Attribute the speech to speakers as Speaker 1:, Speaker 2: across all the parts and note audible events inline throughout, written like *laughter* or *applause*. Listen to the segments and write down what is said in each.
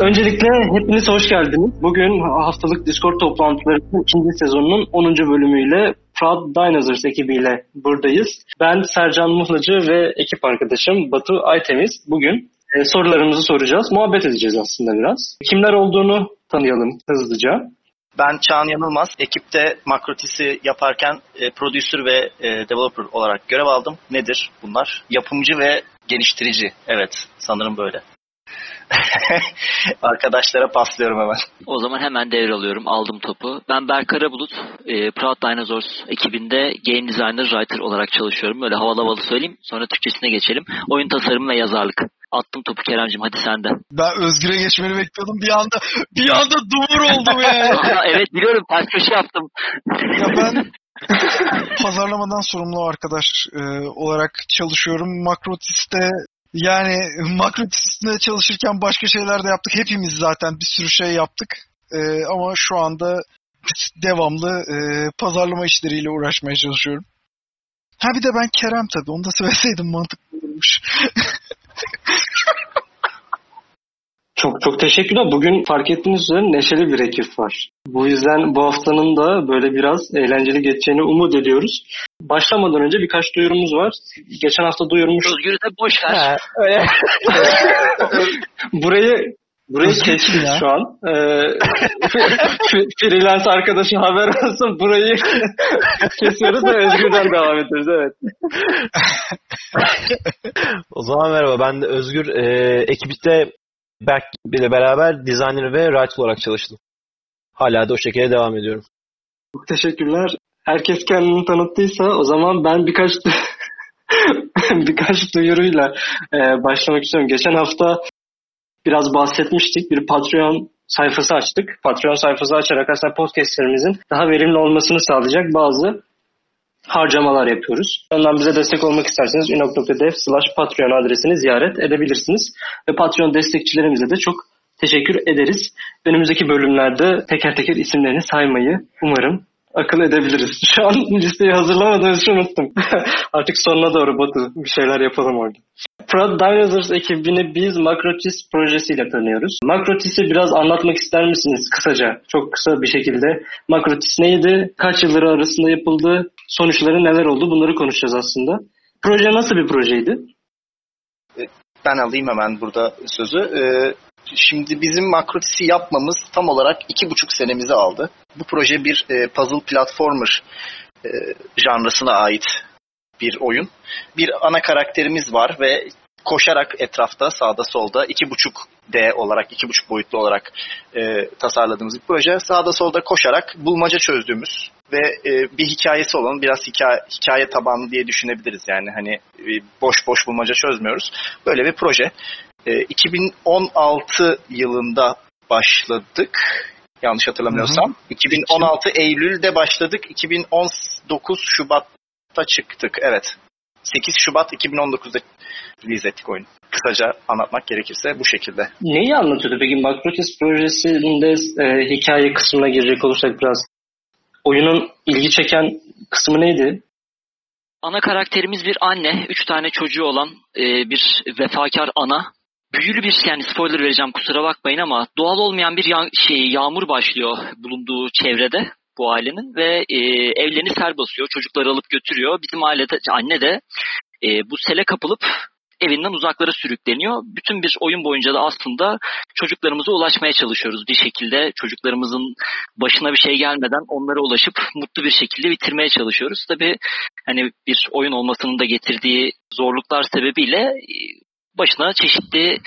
Speaker 1: Öncelikle hepiniz hoş geldiniz. Bugün haftalık Discord toplantılarının ikinci sezonunun 10. bölümüyle Proud Dinosaurs ekibiyle buradayız. Ben Sercan Muhlacı ve ekip arkadaşım Batu Aytemiz. Bugün e, sorularımızı soracağız, muhabbet edeceğiz aslında biraz. Kimler olduğunu tanıyalım hızlıca.
Speaker 2: Ben Çağan Yanılmaz. Ekipte Makrotisi yaparken e, producer ve e, developer olarak görev aldım. Nedir bunlar? Yapımcı ve geliştirici. Evet, sanırım böyle. *laughs* Arkadaşlara paslıyorum hemen.
Speaker 3: O zaman hemen devralıyorum. Aldım topu. Ben Berk Karabulut. E, Proud Dinosaurs ekibinde game designer, writer olarak çalışıyorum. Böyle havalı havalı söyleyeyim. Sonra Türkçesine geçelim. Oyun tasarımı ve yazarlık. Attım topu Kerem'cim hadi sen de.
Speaker 4: Ben Özgür'e geçmeni bekliyordum. Bir anda bir anda dumur oldum yani. *laughs*
Speaker 3: Evet biliyorum ters köşe yaptım.
Speaker 4: ya ben *laughs* pazarlamadan sorumlu arkadaş e, olarak çalışıyorum. Makrotis'te yani Makrotis'te çalışırken başka şeyler de yaptık. Hepimiz zaten bir sürü şey yaptık. E, ama şu anda devamlı e, pazarlama işleriyle uğraşmaya çalışıyorum. Ha bir de ben Kerem tabii. Onu da *laughs* söyleseydim mantıklı olurmuş. *laughs*
Speaker 1: Çok çok teşekkürler. Bugün fark ettiğiniz üzere neşeli bir ekip var. Bu yüzden bu haftanın da böyle biraz eğlenceli geçeceğini umut ediyoruz. Başlamadan önce birkaç duyurumuz var. Geçen hafta duyurmuş.
Speaker 3: Özgür'ü de boş ver.
Speaker 1: Ha, öyle. *laughs* burayı burayı
Speaker 4: Özgür
Speaker 1: kestik
Speaker 4: ya?
Speaker 1: şu an. Ee, *laughs* freelance arkadaşı haber olsun. Burayı *laughs* kesiyoruz ve Özgür'den devam ediyoruz. Evet.
Speaker 5: O zaman merhaba ben de Özgür. Ee, ekipte Berk ile beraber designer ve writer olarak çalıştım. Hala da o şekilde devam ediyorum.
Speaker 1: Çok teşekkürler. Herkes kendini tanıttıysa o zaman ben birkaç *laughs* birkaç duyuruyla e, başlamak istiyorum. Geçen hafta biraz bahsetmiştik. Bir Patreon sayfası açtık. Patreon sayfası açarak aslında podcastlerimizin daha verimli olmasını sağlayacak bazı harcamalar yapıyoruz. Ondan bize destek olmak isterseniz unok.dev slash patreon adresini ziyaret edebilirsiniz. Ve Patreon destekçilerimize de çok teşekkür ederiz. Önümüzdeki bölümlerde teker teker isimlerini saymayı umarım akıl edebiliriz. *laughs* Şu an listeyi hazırlamadığım için unuttum. *laughs* Artık sonuna doğru Batu bir şeyler yapalım orada. Proud Dinosaurs ekibini biz Makrotis projesiyle tanıyoruz. Makrotis'i biraz anlatmak ister misiniz kısaca? Çok kısa bir şekilde. Makrotis neydi? Kaç yılları arasında yapıldı? Sonuçları neler oldu? Bunları konuşacağız aslında. Proje nasıl bir projeydi?
Speaker 2: Ben alayım hemen burada sözü. Ee, şimdi bizim Makrotisi yapmamız tam olarak iki buçuk senemizi aldı. Bu proje bir e, puzzle platformer e, janrasına ait bir oyun. Bir ana karakterimiz var ve koşarak etrafta sağda solda iki buçuk D olarak, iki buçuk boyutlu olarak e, tasarladığımız bir proje. Sağda solda koşarak bulmaca çözdüğümüz ve e, bir hikayesi olan biraz hikaye, hikaye tabanlı diye düşünebiliriz. Yani hani e, boş boş bulmaca çözmüyoruz. Böyle bir proje. E, 2016 yılında başladık. Yanlış hatırlamıyorsam. 2016 Eylül'de başladık. 2019 Şubat'ta çıktık. Evet. 8 Şubat 2019'da release ettik oyunu. Kısaca anlatmak gerekirse bu şekilde.
Speaker 1: Neyi anlatıyordu peki? Makrotis projesinde e, hikaye kısmına girecek olursak biraz. Oyunun ilgi çeken kısmı neydi?
Speaker 3: Ana karakterimiz bir anne. Üç tane çocuğu olan e, bir vefakar ana. Büyülü bir yani spoiler vereceğim kusura bakmayın ama doğal olmayan bir ya- şey yağmur başlıyor bulunduğu çevrede bu ailenin ve e, evlerini sel basıyor. Çocukları alıp götürüyor. Bizim ailede anne de e, bu sele kapılıp evinden uzaklara sürükleniyor. Bütün bir oyun boyunca da aslında çocuklarımıza ulaşmaya çalışıyoruz bir şekilde. Çocuklarımızın başına bir şey gelmeden onlara ulaşıp mutlu bir şekilde bitirmeye çalışıyoruz. Tabii hani bir oyun olmasının da getirdiği zorluklar sebebiyle e, başına çeşitli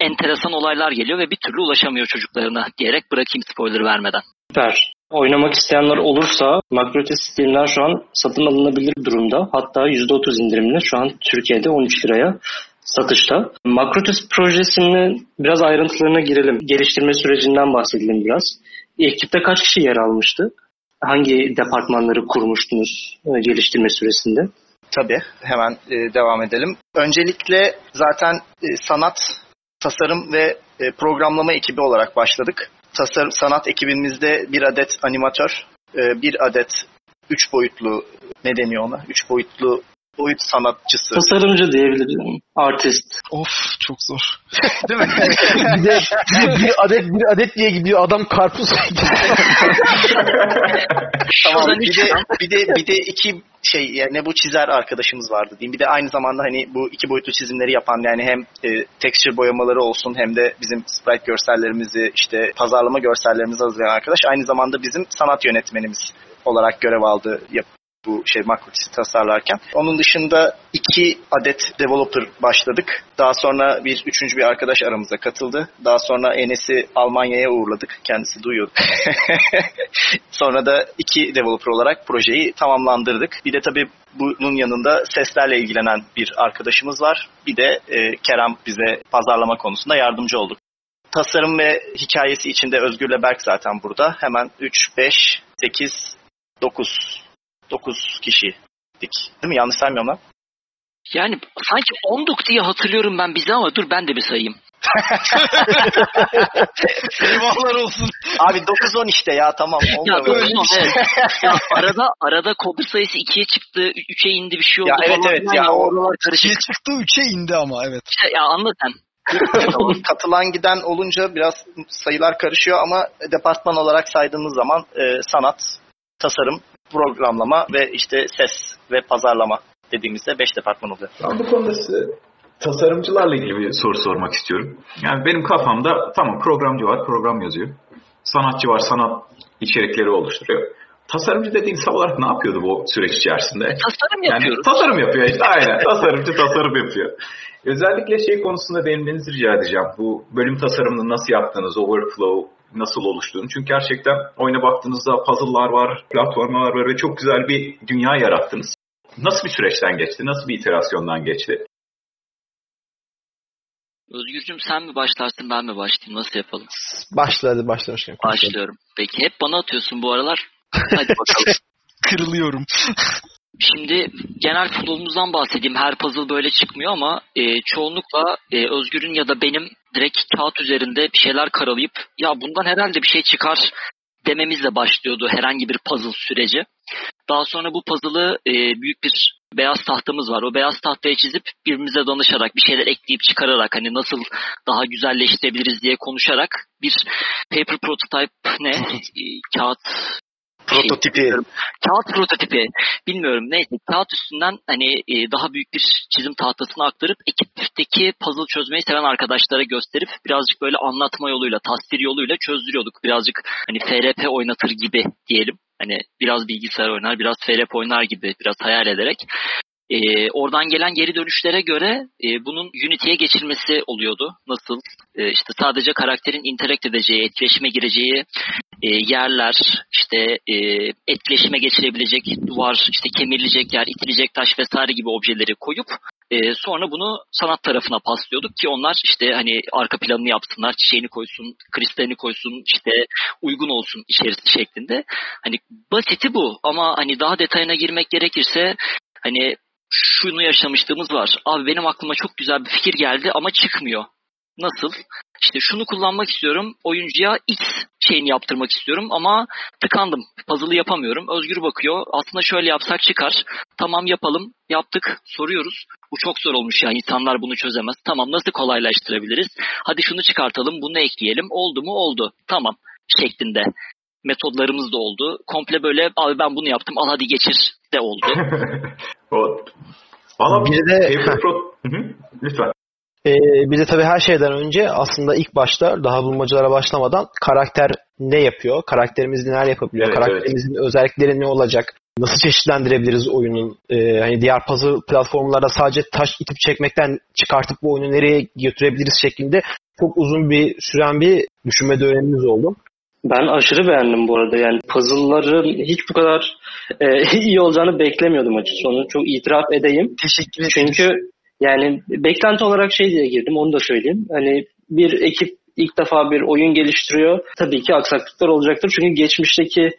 Speaker 3: enteresan olaylar geliyor ve bir türlü ulaşamıyor çocuklarına diyerek bırakayım spoiler vermeden.
Speaker 1: Süper. Oynamak isteyenler olursa Makrotis Steam'den şu an satın alınabilir durumda. Hatta %30 indirimli şu an Türkiye'de 13 liraya satışta. Makrotis projesinin biraz ayrıntılarına girelim. Geliştirme sürecinden bahsedelim biraz. Ekipte kaç kişi yer almıştı? Hangi departmanları kurmuştunuz e, geliştirme süresinde?
Speaker 2: Tabii hemen e, devam edelim. Öncelikle zaten e, sanat, tasarım ve e, programlama ekibi olarak başladık. Tasarım sanat ekibimizde bir adet animatör, e, bir adet üç boyutlu ne deniyor ona? Üç boyutlu boyut sanatçısı.
Speaker 1: Tasarımcı diyebilirim. Artist.
Speaker 4: Of çok zor. *laughs*
Speaker 2: Değil mi?
Speaker 5: bir de, bir, de bir adet bir adet diye gidiyor adam karpuz. *laughs*
Speaker 2: tamam. Bir de bir de bir de iki şey yani bu çizer arkadaşımız vardı diyeyim. Bir de aynı zamanda hani bu iki boyutlu çizimleri yapan yani hem e, texture boyamaları olsun hem de bizim sprite görsellerimizi işte pazarlama görsellerimizi hazırlayan arkadaş aynı zamanda bizim sanat yönetmenimiz olarak görev aldı yap bu şey makrotisi tasarlarken. Onun dışında iki adet developer başladık. Daha sonra bir üçüncü bir arkadaş aramıza katıldı. Daha sonra Enes'i Almanya'ya uğurladık. Kendisi duyuyordu. *laughs* sonra da iki developer olarak projeyi tamamlandırdık. Bir de tabii bunun yanında seslerle ilgilenen bir arkadaşımız var. Bir de e, Kerem bize pazarlama konusunda yardımcı oldu. Tasarım ve hikayesi içinde Özgür'le Berk zaten burada. Hemen 3, 5, 8, 9 9 kişiydik. Değil mi? Yanlış saymıyorum lan.
Speaker 3: Yani sanki 19 diye hatırlıyorum ben bizi ama dur ben de bir sayayım. *laughs*
Speaker 4: Eyvahlar olsun.
Speaker 2: Abi 9-10 işte ya tamam.
Speaker 3: Ya evet. ya arada arada Cobra sayısı 2'ye çıktı, 3'e indi bir şey oldu.
Speaker 2: Ya evet,
Speaker 3: falan
Speaker 2: evet,
Speaker 3: filan
Speaker 2: ya o-
Speaker 3: oralar
Speaker 4: İkiye
Speaker 3: karışık.
Speaker 4: çıktı üçe indi ama evet.
Speaker 3: İşte ya anla sen.
Speaker 2: Katılan giden olunca biraz sayılar karışıyor ama departman olarak saydığımız zaman e, sanat, tasarım, programlama ve işte ses ve pazarlama dediğimizde 5 departman oluyor.
Speaker 6: Ben bu konuda size tasarımcılarla ilgili bir soru sormak istiyorum. Yani benim kafamda tamam programcı var, program yazıyor. Sanatçı var, sanat içerikleri oluşturuyor. Tasarımcı dediğiniz tam olarak ne yapıyordu bu süreç içerisinde?
Speaker 3: Tasarım
Speaker 6: Yani
Speaker 3: yapıyoruz.
Speaker 6: tasarım yapıyor işte aynen. Tasarımcı tasarım yapıyor. Özellikle şey konusunda değinmenizi rica edeceğim. Bu bölüm tasarımını nasıl yaptınız, overflow nasıl oluştuğunu. Çünkü gerçekten oyuna baktığınızda puzzle'lar var, platformlar var ve çok güzel bir dünya yarattınız. Nasıl bir süreçten geçti? Nasıl bir iterasyondan geçti?
Speaker 3: Özgürcüm sen mi başlarsın ben mi başlayayım nasıl yapalım?
Speaker 5: Başladı başlamışken.
Speaker 3: Başlıyorum. Peki hep bana atıyorsun bu aralar. Hadi bakalım. *laughs*
Speaker 4: Kırılıyorum. *laughs*
Speaker 3: Şimdi genel flow'umuzdan bahsedeyim. Her puzzle böyle çıkmıyor ama e, çoğunlukla e, Özgür'ün ya da benim direkt kağıt üzerinde bir şeyler karalayıp ya bundan herhalde bir şey çıkar dememizle başlıyordu herhangi bir puzzle süreci. Daha sonra bu puzzle'ı e, büyük bir beyaz tahtamız var. O beyaz tahtaya çizip birbirimize danışarak bir şeyler ekleyip çıkararak hani nasıl daha güzelleştirebiliriz diye konuşarak bir paper prototype ne? *laughs* E, kağıt
Speaker 2: Prototipi.
Speaker 3: kağıt prototipi. Bilmiyorum. Neyse kağıt üstünden hani e, daha büyük bir çizim tahtasına aktarıp ekipteki puzzle çözmeyi seven arkadaşlara gösterip birazcık böyle anlatma yoluyla tasvir yoluyla çözdürüyorduk. Birazcık hani FRP oynatır gibi diyelim. Hani biraz bilgisayar oynar biraz FRP oynar gibi biraz hayal ederek e, oradan gelen geri dönüşlere göre e, bunun Unity'ye geçilmesi oluyordu. Nasıl? E, işte sadece karakterin interact edeceği, etkileşime gireceği e, yerler, işte e, etkileşime geçirebilecek duvar, işte kemirilecek yer, itilecek taş vesaire gibi objeleri koyup e, sonra bunu sanat tarafına paslıyorduk ki onlar işte hani arka planını yapsınlar, çiçeğini koysun, kristalini koysun, işte uygun olsun içerisi şeklinde. Hani basiti bu ama hani daha detayına girmek gerekirse hani şunu yaşamışlığımız var. Abi benim aklıma çok güzel bir fikir geldi ama çıkmıyor. Nasıl? İşte şunu kullanmak istiyorum. Oyuncuya X şeyini yaptırmak istiyorum ama tıkandım. Puzzle'ı yapamıyorum. Özgür bakıyor. Aslında şöyle yapsak çıkar. Tamam yapalım. Yaptık. Soruyoruz. Bu çok zor olmuş ya. İnsanlar bunu çözemez. Tamam nasıl kolaylaştırabiliriz? Hadi şunu çıkartalım. Bunu ekleyelim. Oldu mu? Oldu. Tamam. Şeklinde metodlarımız da oldu. Komple böyle abi ben bunu yaptım al hadi geçir de oldu. *laughs*
Speaker 6: o, Valla
Speaker 5: Bir de-
Speaker 6: Pro... Lütfen.
Speaker 5: Ee, bir de tabii her şeyden önce aslında ilk başta daha bulmacalara başlamadan karakter ne yapıyor? Karakterimiz neler yapabiliyor?
Speaker 6: Evet,
Speaker 5: Karakterimizin özellikleri ne olacak? Nasıl çeşitlendirebiliriz oyunun? Ee, hani diğer puzzle platformlarda sadece taş itip çekmekten çıkartıp bu oyunu nereye götürebiliriz şeklinde çok uzun bir süren bir düşünme dönemimiz oldu.
Speaker 1: Ben aşırı beğendim bu arada. Yani puzzle'ların hiç bu kadar e, *laughs* iyi olacağını beklemiyordum açıkçası. Onu çok itiraf edeyim.
Speaker 4: Teşekkür ederim.
Speaker 1: Çünkü yani beklenti olarak şey diye girdim onu da söyleyeyim. Hani bir ekip ilk defa bir oyun geliştiriyor. Tabii ki aksaklıklar olacaktır. Çünkü geçmişteki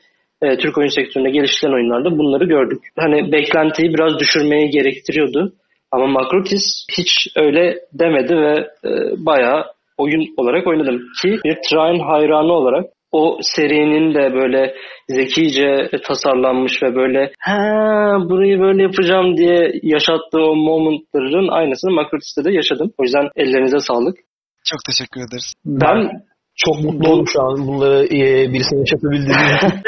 Speaker 1: e, Türk oyun sektöründe geliştirilen oyunlarda bunları gördük. Hani beklentiyi biraz düşürmeyi gerektiriyordu. Ama Makrotis hiç öyle demedi ve e, bayağı oyun olarak oynadım. Ki bir Trine hayranı olarak o serinin de böyle zekice tasarlanmış ve böyle ha burayı böyle yapacağım diye yaşattığı o momentların aynısını Makrotis'te de yaşadım. O yüzden ellerinize sağlık.
Speaker 4: Çok teşekkür ederiz.
Speaker 1: Ben
Speaker 5: Çok mutlu oldum şu an bunları e, birisine yaşatabildiğim için. *laughs*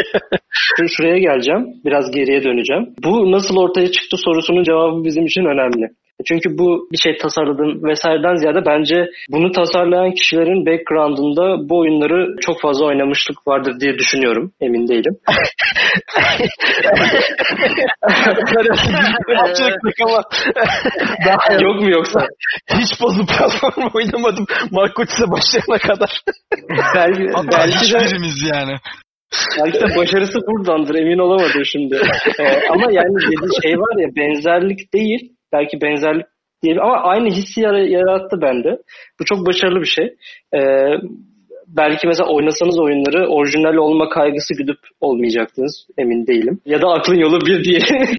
Speaker 5: *laughs*
Speaker 1: Şu- şuraya geleceğim. Biraz geriye döneceğim. Bu nasıl ortaya çıktı sorusunun cevabı bizim için önemli. Çünkü bu bir şey tasarladın vesaireden ziyade bence bunu tasarlayan kişilerin background'ında bu oyunları çok fazla oynamışlık vardır diye düşünüyorum. Emin değilim. *laughs*
Speaker 5: Yapacaktık ama *laughs* daha
Speaker 1: Yok mu yoksa?
Speaker 5: hiç puzzle platformu oynamadım. Markotis'e başlayana kadar.
Speaker 1: Belki,
Speaker 4: Hatta
Speaker 1: belki de
Speaker 4: hiçbirimiz yani.
Speaker 1: Belki de başarısı buradandır emin olamadım şimdi. Ee, ama yani dediği şey var ya benzerlik değil. Belki benzerlik değil ama aynı hissi yara- yarattı bende. Bu çok başarılı bir şey. Ee, belki mesela oynasanız oyunları orijinal olma kaygısı güdüp olmayacaktınız. Emin değilim. Ya da aklın yolu bir diye. *laughs*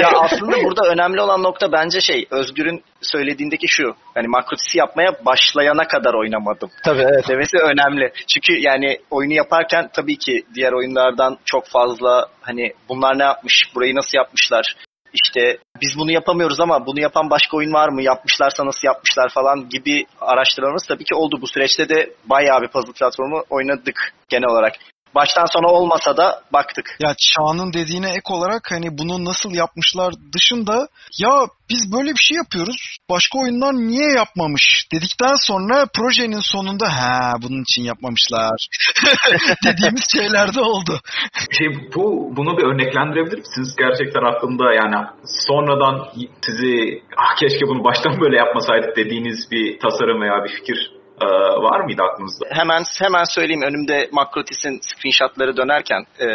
Speaker 2: ya aslında burada önemli olan nokta bence şey Özgür'ün söylediğindeki şu. Hani makrotisi yapmaya başlayana kadar oynamadım.
Speaker 5: Tabii evet.
Speaker 2: demesi önemli. Çünkü yani oyunu yaparken tabii ki diğer oyunlardan çok fazla hani bunlar ne yapmış, burayı nasıl yapmışlar, işte biz bunu yapamıyoruz ama bunu yapan başka oyun var mı, yapmışlarsa nasıl yapmışlar falan gibi araştırmamız tabii ki oldu. Bu süreçte de bayağı bir puzzle platformu oynadık genel olarak. Baştan sona olmasa da baktık.
Speaker 4: Ya Çağ'ın dediğine ek olarak hani bunu nasıl yapmışlar dışında ya biz böyle bir şey yapıyoruz. Başka oyunlar niye yapmamış dedikten sonra projenin sonunda ha bunun için yapmamışlar *laughs* dediğimiz şeyler de oldu.
Speaker 6: Şey, bu bunu bir örneklendirebilir misiniz? Gerçekten aklımda yani sonradan sizi ah keşke bunu baştan böyle yapmasaydık dediğiniz bir tasarım veya bir fikir e, var mıydı aklınızda?
Speaker 2: Hemen hemen söyleyeyim önümde Makrotis'in screenshotları dönerken e,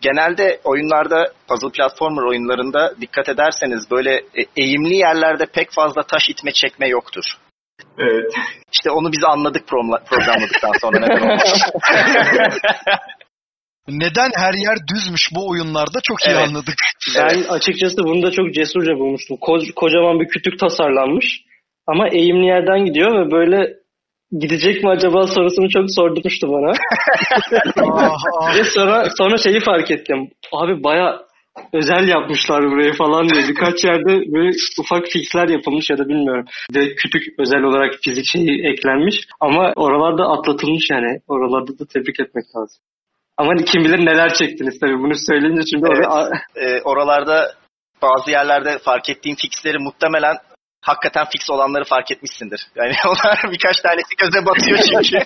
Speaker 2: genelde oyunlarda puzzle platformer oyunlarında dikkat ederseniz böyle e, eğimli yerlerde pek fazla taş itme çekme yoktur.
Speaker 6: Evet.
Speaker 2: İşte onu biz anladık programladıktan sonra neden olmuş. *laughs*
Speaker 4: Neden her yer düzmüş bu oyunlarda çok iyi
Speaker 2: Evet.
Speaker 4: anladık.
Speaker 1: ben açıkçası bunu da çok cesurca bulmuştum. Ko- kocaman bir kütük tasarlanmış. Ama eğimli yerden gidiyor ve böyle gidecek mi acaba sorusunu çok sordurmuştu bana. *laughs* Ve sonra sonra şeyi fark ettim. Abi baya özel yapmışlar burayı falan diye. Birkaç yerde böyle ufak fixler yapılmış ya da bilmiyorum. Ve kütük özel olarak fizik şeyi eklenmiş. Ama oralarda atlatılmış yani. Oralarda da tebrik etmek lazım. Ama hani kim bilir neler çektiniz tabii. Bunu söyleyince şimdi
Speaker 2: Evet.
Speaker 1: orada
Speaker 2: e, oralarda bazı yerlerde fark ettiğim fixleri muhtemelen hakikaten fix olanları fark etmişsindir. Yani *laughs* onlar birkaç tanesi göze batıyor çünkü.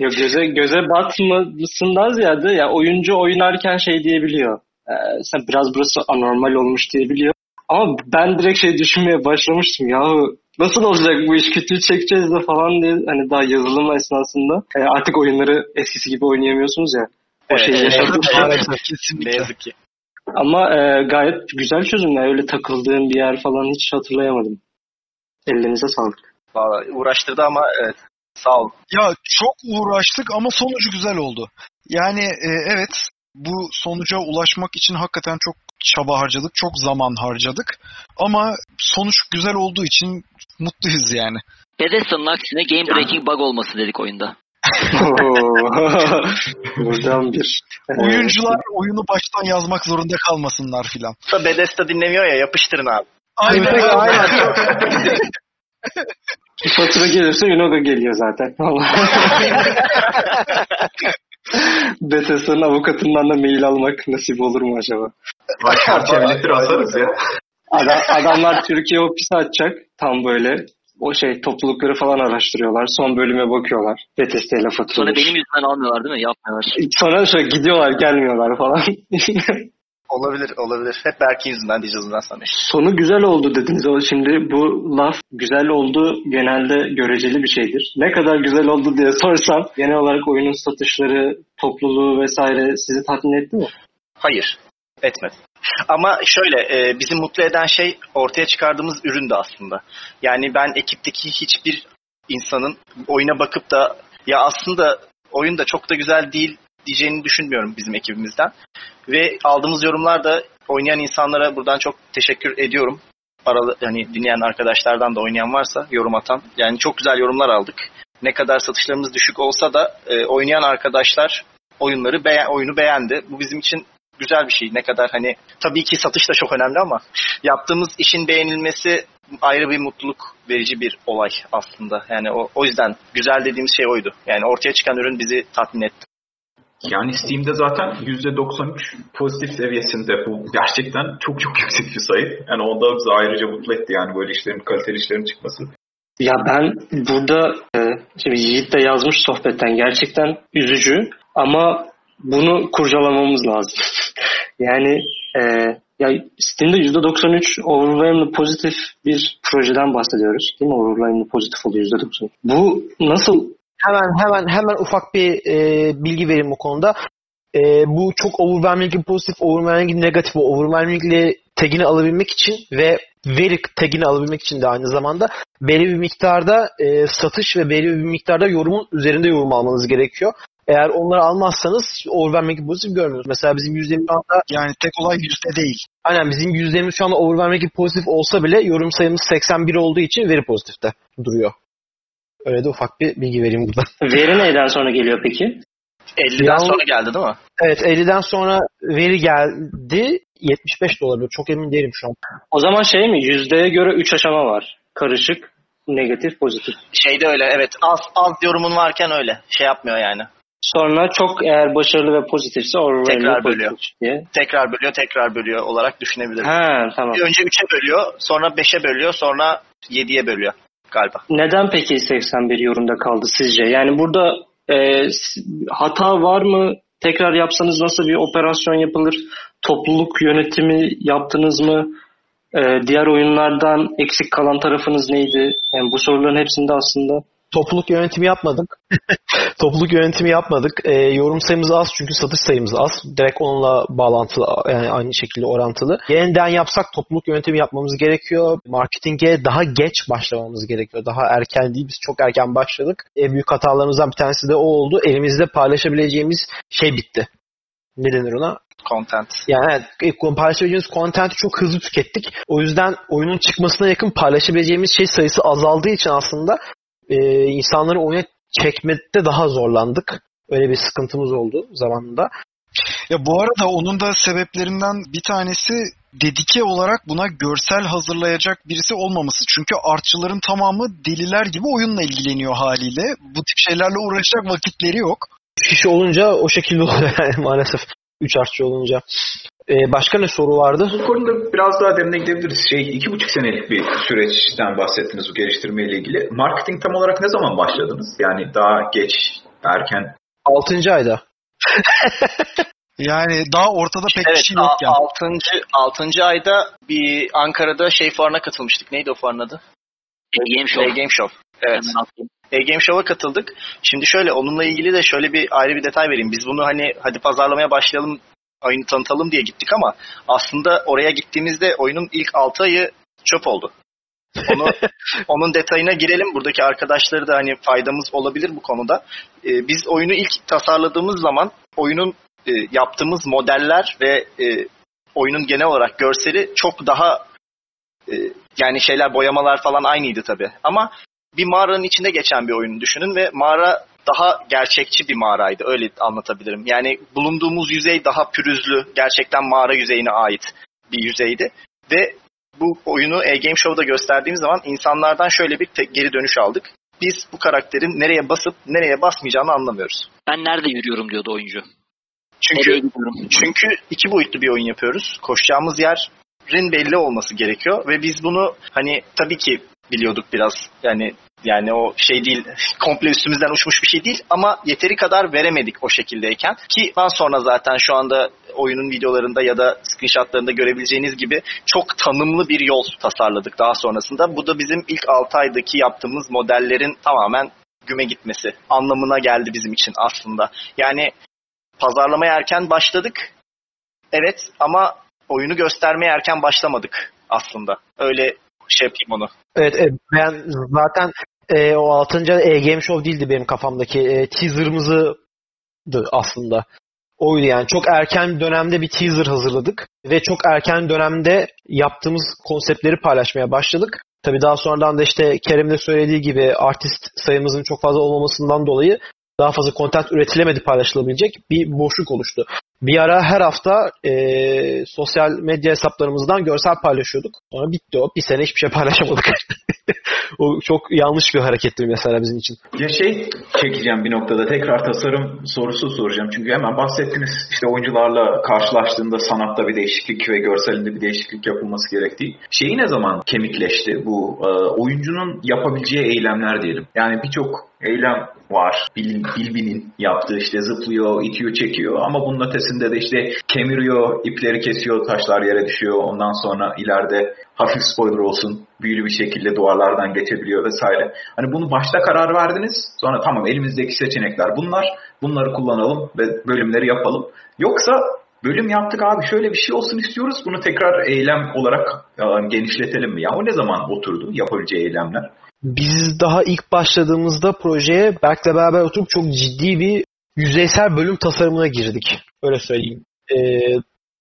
Speaker 2: *laughs*
Speaker 1: Yok göze göze batmasından ziyade ya oyuncu oynarken şey diyebiliyor. Ee, sen biraz burası anormal olmuş diyebiliyor. Ama ben direkt şey düşünmeye başlamıştım. Yahu nasıl olacak bu iş kütüğü çekeceğiz de falan diye hani daha yazılım esnasında e, artık oyunları eskisi gibi oynayamıyorsunuz ya. O
Speaker 2: Evet,
Speaker 1: şeyi şey.
Speaker 2: ne yazık ki.
Speaker 1: Ama e, gayet güzel çözümler. Öyle takıldığım bir yer falan hiç hatırlayamadım. Ellerinize sağlık.
Speaker 2: Vallahi uğraştırdı ama evet. Sağ ol.
Speaker 4: Ya çok uğraştık ama sonucu güzel oldu. Yani e, evet bu sonuca ulaşmak için hakikaten çok çaba harcadık, çok zaman harcadık. Ama sonuç güzel olduğu için mutluyuz yani.
Speaker 3: Bethesda'nın aksine game breaking bug olması dedik oyunda. *laughs*
Speaker 1: Buradan bir.
Speaker 4: Oyuncular oyunu baştan yazmak zorunda kalmasınlar filan.
Speaker 2: Da Bethesda dinlemiyor ya yapıştırın abi.
Speaker 4: Aynen.
Speaker 1: Aynen. *laughs* Bir fatura gelirse Unoga geliyor zaten. *laughs* Bethesda'nın avukatından da mail almak nasip olur mu acaba?
Speaker 6: Vay çerçevelettir asarız ya.
Speaker 1: Adam, adamlar Türkiye ofisi açacak. Tam böyle o şey toplulukları falan araştırıyorlar. Son bölüme bakıyorlar. Bethesda ile fatura.
Speaker 3: Sonra benim yüzümden almıyorlar değil mi? Yapmıyorlar.
Speaker 1: Sonra şöyle gidiyorlar gelmiyorlar falan. *laughs*
Speaker 2: Olabilir olabilir. Hep Berk'in yüzünden diyeceğiz bundan sonra.
Speaker 1: Sonu güzel oldu dediniz. O şimdi bu laf güzel oldu genelde göreceli bir şeydir. Ne kadar güzel oldu diye sorsam genel olarak oyunun satışları, topluluğu vesaire sizi tatmin etti mi?
Speaker 2: Hayır. Etmedi. Ama şöyle e, bizi mutlu eden şey ortaya çıkardığımız üründü aslında. Yani ben ekipteki hiçbir insanın oyuna bakıp da ya aslında oyun da çok da güzel değil diyeceğini düşünmüyorum bizim ekibimizden. Ve aldığımız yorumlar da oynayan insanlara buradan çok teşekkür ediyorum. Aralı, hani dinleyen arkadaşlardan da oynayan varsa yorum atan. Yani çok güzel yorumlar aldık. ne kadar satışlarımız düşük olsa da e, oynayan arkadaşlar oyunları beğen, oyunu beğendi. Bu bizim için güzel bir şey. Ne kadar hani tabii ki satış da çok önemli ama yaptığımız işin beğenilmesi ayrı bir mutluluk verici bir olay aslında. Yani o, o yüzden güzel dediğimiz şey oydu. Yani ortaya çıkan ürün bizi tatmin etti.
Speaker 6: Yani Steam'de zaten %93 pozitif seviyesinde bu gerçekten çok çok yüksek bir sayı. Yani o da bizi ayrıca mutlu etti yani böyle işlerin, kaliteli işlerin çıkması.
Speaker 1: Ya ben burada e, şimdi Yiğit de yazmış sohbetten gerçekten üzücü ama bunu kurcalamamız lazım. *laughs* yani e, ya Steam'de %93 overwhelmingly pozitif bir projeden bahsediyoruz. Değil mi? Overwhelmingly pozitif oluyor %93. Bu nasıl
Speaker 5: Hemen hemen hemen ufak bir e, bilgi vereyim bu konuda. E, bu çok overwhelmingly pozitif, overwhelmingly negatif, overwhelmingly tagini alabilmek için ve veri tagini alabilmek için de aynı zamanda belli bir miktarda e, satış ve belli bir miktarda yorumun üzerinde yorum almanız gerekiyor. Eğer onları almazsanız overwhelmingly pozitif görmüyoruz. Mesela bizim yüzdemiz şu anda
Speaker 4: Yani tek olay yüzde değil.
Speaker 5: aynen bizim yüzdemiz şu anda overwhelmingly pozitif olsa bile yorum sayımız 81 olduğu için veri pozitifte duruyor. Öyle de ufak bir bilgi vereyim burada. *laughs*
Speaker 1: veri neyden sonra geliyor peki?
Speaker 2: 50'den
Speaker 5: Ya-
Speaker 2: sonra geldi değil mi?
Speaker 5: Evet 50'den sonra veri geldi. 75 de olabilir. Çok emin değilim şu an.
Speaker 1: O zaman şey mi? Yüzdeye göre 3 aşama var. Karışık, negatif, pozitif.
Speaker 2: Şeyde öyle evet az az yorumun varken öyle şey yapmıyor yani.
Speaker 1: Sonra çok eğer başarılı ve pozitifse overwhelmingly
Speaker 2: Tekrar bölüyor.
Speaker 1: diye.
Speaker 2: Tekrar bölüyor tekrar bölüyor olarak düşünebiliriz.
Speaker 1: Ha tamam.
Speaker 2: Önce 3'e bölüyor sonra 5'e bölüyor sonra 7'ye bölüyor galiba.
Speaker 1: Neden peki 81 yorumda kaldı sizce? Yani burada e, hata var mı? Tekrar yapsanız nasıl bir operasyon yapılır? Topluluk yönetimi yaptınız mı? E, diğer oyunlardan eksik kalan tarafınız neydi? Yani bu soruların hepsinde aslında
Speaker 5: Topluluk yönetimi yapmadık. *laughs* Topluluk yönetimi yapmadık. Ee, yorum sayımız az çünkü satış sayımız az. Direkt onunla bağlantılı yani aynı şekilde orantılı. Yeniden yapsak topluluk yönetimi yapmamız gerekiyor. Marketinge daha geç başlamamız gerekiyor. Daha erken değil. Biz çok erken başladık. En büyük hatalarımızdan bir tanesi de o oldu. Elimizde paylaşabileceğimiz şey bitti. Ne denir ona?
Speaker 2: Content.
Speaker 5: Yani evet, ilk paylaşabileceğimiz content'i çok hızlı tükettik. O yüzden oyunun çıkmasına yakın paylaşabileceğimiz şey sayısı azaldığı için aslında e, insanları oyuna çekmekte daha zorlandık. Öyle bir sıkıntımız oldu zamanında.
Speaker 4: Ya bu arada onun da sebeplerinden bir tanesi dedike olarak buna görsel hazırlayacak birisi olmaması. Çünkü artçıların tamamı deliler gibi oyunla ilgileniyor haliyle. Bu tip şeylerle uğraşacak vakitleri yok.
Speaker 5: Kişi olunca o şekilde oluyor yani *laughs* maalesef. Üç artçı olunca. E, başka ne soru vardı?
Speaker 6: Bu konuda biraz daha derine gidebiliriz. Şey, iki buçuk senelik bir süreçten bahsettiniz bu geliştirme ile ilgili. Marketing tam olarak ne zaman başladınız? Yani daha geç, erken.
Speaker 5: Altıncı ayda. *laughs*
Speaker 4: Yani daha ortada pek bir
Speaker 2: Evet
Speaker 4: şey yokken.
Speaker 2: 6. 6. ayda bir Ankara'da şey fuarına katılmıştık. Neydi o fuarın adı?
Speaker 3: Game Show.
Speaker 2: E-Game Show. Evet. E-Game Show'a katıldık. Şimdi şöyle onunla ilgili de şöyle bir ayrı bir detay vereyim. Biz bunu hani hadi pazarlamaya başlayalım, oyunu tanıtalım diye gittik ama aslında oraya gittiğimizde oyunun ilk 6 ayı çöp oldu. Onu, *laughs* onun detayına girelim. Buradaki arkadaşları da hani faydamız olabilir bu konuda. Ee, biz oyunu ilk tasarladığımız zaman oyunun e, yaptığımız modeller ve e, oyunun genel olarak görseli çok daha e, yani şeyler boyamalar falan aynıydı tabii. Ama bir mağaranın içinde geçen bir oyunu düşünün ve mağara daha gerçekçi bir mağaraydı. Öyle anlatabilirim. Yani bulunduğumuz yüzey daha pürüzlü, gerçekten mağara yüzeyine ait bir yüzeydi. Ve bu oyunu E-Game Show'da gösterdiğimiz zaman insanlardan şöyle bir te- geri dönüş aldık. Biz bu karakterin nereye basıp nereye basmayacağını anlamıyoruz.
Speaker 3: Ben nerede yürüyorum diyordu oyuncu.
Speaker 2: Çünkü çünkü iki boyutlu bir oyun yapıyoruz. Koşacağımız yerin belli olması gerekiyor ve biz bunu hani tabii ki biliyorduk biraz. Yani yani o şey değil, komple üstümüzden uçmuş bir şey değil ama yeteri kadar veremedik o şekildeyken. Ki daha sonra zaten şu anda oyunun videolarında ya da screenshotlarında görebileceğiniz gibi çok tanımlı bir yol tasarladık daha sonrasında. Bu da bizim ilk 6 aydaki yaptığımız modellerin tamamen güme gitmesi anlamına geldi bizim için aslında. Yani pazarlamaya erken başladık. Evet ama oyunu göstermeye erken başlamadık aslında. Öyle şey yapayım onu.
Speaker 5: Evet, evet ben zaten e, o 6. E-Game Show değildi benim kafamdaki. E, teaser'ımızı aslında. Oydu yani. Çok erken dönemde bir teaser hazırladık ve çok erken dönemde yaptığımız konseptleri paylaşmaya başladık. Tabii daha sonradan da işte Kerem'in de söylediği gibi artist sayımızın çok fazla olmamasından dolayı daha fazla content üretilemedi paylaşılabilecek bir boşluk oluştu. Bir ara her hafta e, sosyal medya hesaplarımızdan görsel paylaşıyorduk. Sonra bitti o. Bir sene hiçbir şey paylaşamadık. *laughs* o çok yanlış bir hareketti mesela bizim için.
Speaker 6: Ya şey çekeceğim bir noktada tekrar tasarım sorusu soracağım. Çünkü hemen bahsettiniz işte oyuncularla karşılaştığında sanatta bir değişiklik ve görselinde bir değişiklik yapılması gerektiği. Şeyi ne zaman kemikleşti bu e, oyuncunun yapabileceği eylemler diyelim. Yani birçok eylem var. Bil, Bilbin'in yaptığı işte zıplıyor, itiyor, çekiyor ama bunun ötesinde de işte kemiriyor, ipleri kesiyor, taşlar yere düşüyor. Ondan sonra ileride hafif spoiler olsun büyülü bir şekilde duvarlardan geçebiliyor vesaire. Hani bunu başta karar verdiniz. Sonra tamam elimizdeki seçenekler bunlar. Bunları kullanalım ve bölümleri yapalım. Yoksa bölüm yaptık abi şöyle bir şey olsun istiyoruz. Bunu tekrar eylem olarak genişletelim mi? Ya o ne zaman oturdu yapabileceği eylemler?
Speaker 5: Biz daha ilk başladığımızda projeye Berk'le beraber oturup çok ciddi bir yüzeysel bölüm tasarımına girdik. Öyle söyleyeyim. Ee,